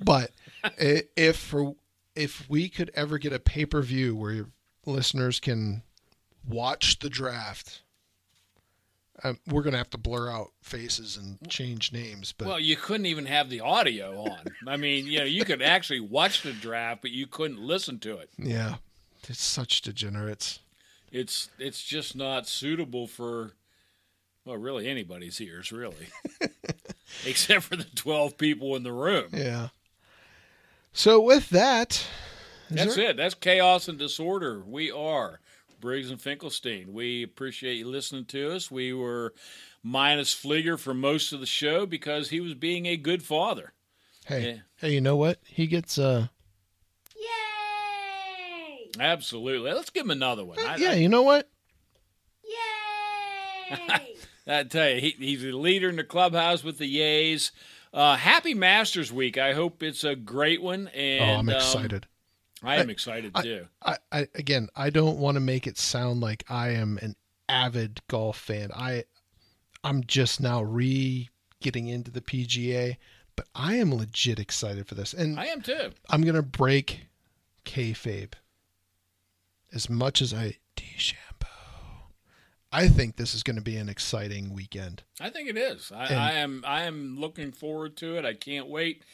but if for if we could ever get a pay per view where your listeners can watch the draft, Um, we're gonna have to blur out faces and change names, but Well, you couldn't even have the audio on. I mean, you know, you could actually watch the draft, but you couldn't listen to it. yeah, it's such degenerates. It's it's just not suitable for well, really anybody's ears, really. Except for the 12 people in the room. Yeah. So with that, That's there- it. That's chaos and disorder. We are Briggs and Finkelstein. We appreciate you listening to us. We were minus Fligger for most of the show because he was being a good father. Hey, Yeah. hey, you know what? He gets uh! Absolutely. Let's give him another one. I, yeah, you know what? Yay! I, I tell you, he, he's a leader in the clubhouse with the Yays. Uh, happy Masters Week. I hope it's a great one. And oh, I'm um, excited. I am excited too. I, I again, I don't want to make it sound like I am an avid golf fan. I, I'm just now re getting into the PGA, but I am legit excited for this, and I am too. I'm gonna break kayfabe. As much as I DeChambeau, I think this is going to be an exciting weekend. I think it is. I, And- I am. I am looking forward to it. I can't wait.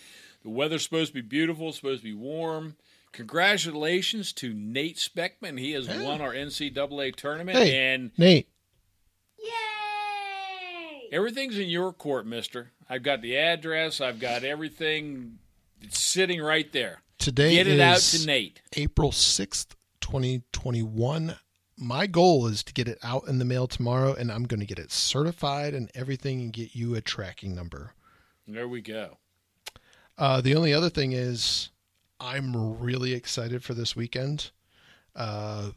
The weather's supposed to be beautiful. It's supposed to be warm. Congratulations to Nate Speckman. He has Yeah. won our NCAA tournament, Hey. and Nate, Yay! everything's in your court, Mister. I've got the address. I've got everything. It's sitting right there. today Get it is out to Nate. April 6th, 2021. My goal is to get it out in the mail tomorrow, and I'm going to get it certified and everything and get you a tracking number. There we go. Uh, the only other thing is, I'm really excited for this weekend. Uh,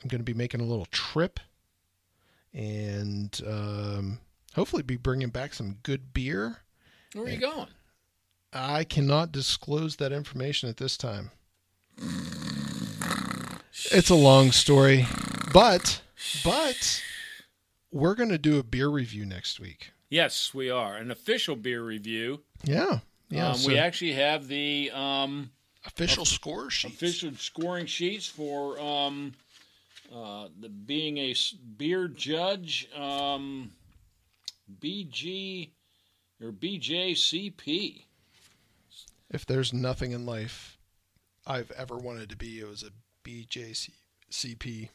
I'm going to be making a little trip and um, hopefully be bringing back some good beer. Where are you going? I cannot disclose that information at this time. It's a long story, but but we're going to do a beer review next week. Yes, we are an official beer review. Yeah. Yeah. um, so we actually have the um, official score sheet. official scoring sheets for um, uh, the being a beer judge, um, BG or BJCP. If there's nothing in life I've ever wanted to be, it was a BJCP.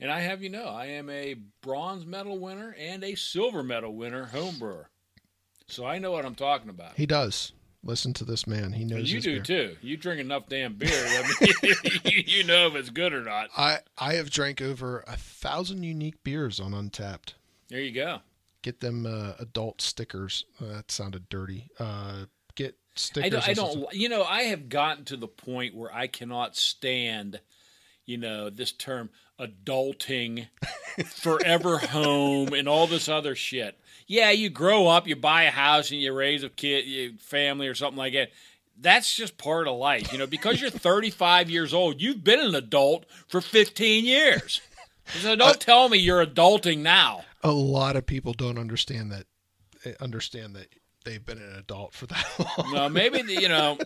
And I have you know, I am a bronze medal winner and a silver medal winner home brewer. So I know what I'm talking about. He does. Listen to this man. He knows And you do beer. too. You drink enough damn beer. I mean, you, know if it's good or not. I I have drank over a thousand unique beers on Untappd. There you go. Get them uh, adult stickers. Uh, that sounded dirty. Uh, stickers. I don't, I don't, you know, I have gotten to the point where I cannot stand, you know, this term adulting, forever home, and all this other shit. Yeah, you grow up, you buy a house, and you raise a kid, you family, or something like that. That's just part of life, you know. Because you're 35 years old, you've been an adult for 15 years. So don't tell me you're adulting now. A lot of people don't understand that. eh, Understand that they've been an adult for that long. No, maybe, you know,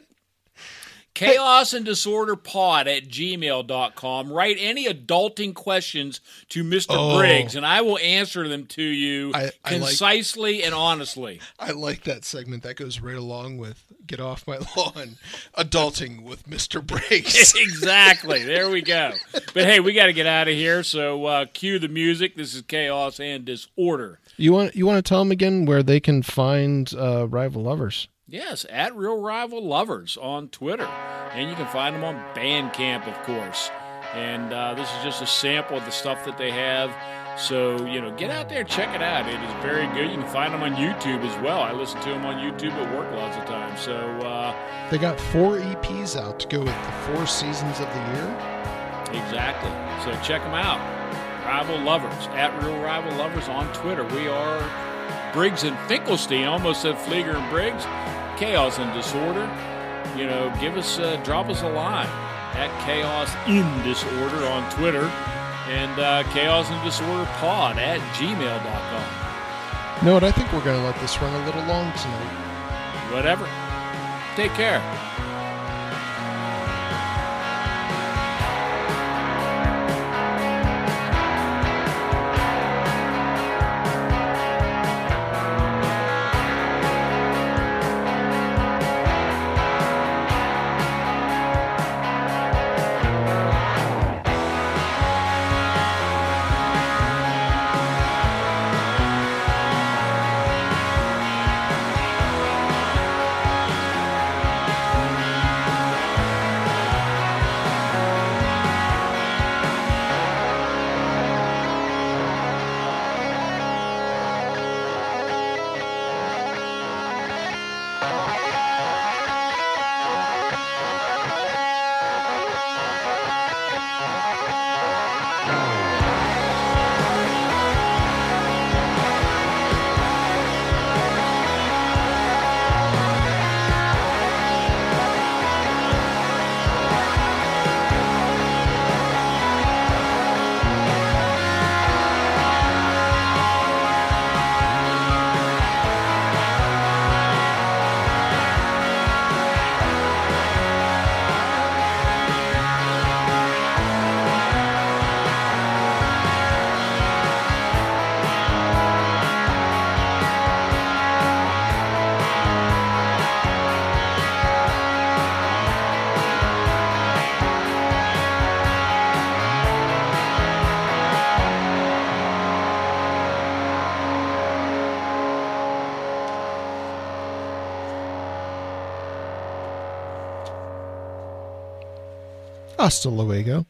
chaos and disorder pod at gmail.com. Write any adulting questions to Mr. Oh. Briggs, and I will answer them to you I- I like- concisely and honestly. I like that segment. That goes right along with "Get Off My Lawn," adulting with Mister Briggs. exactly. There we go. But hey, we got to get out of here. So uh, cue the music. This is chaos and disorder. you want you want to tell them again where they can find uh, rival lovers? Yes, at Real Rival Lovers on Twitter. And you can find them on Bandcamp, of course. And uh, this is just a sample of the stuff that they have. So, you know, get out there, check it out. It is very good. You can find them on YouTube as well. I listen to them on YouTube at work lots of times. So, uh, They got four EPs out to go with the four seasons of the year. exactly. So check them out. Rival Lovers, at Real Rival Lovers on Twitter. We are Briggs and Finkelstein, almost said Flieger and Briggs. Chaos and Disorder. You know, give us, uh, drop us a line at Chaos in Disorder on Twitter and uh, Chaos and Disorder Pod at gmail.com. You know what? I think we're going to let this run a little long tonight. Whatever. Take care. Hasta luego.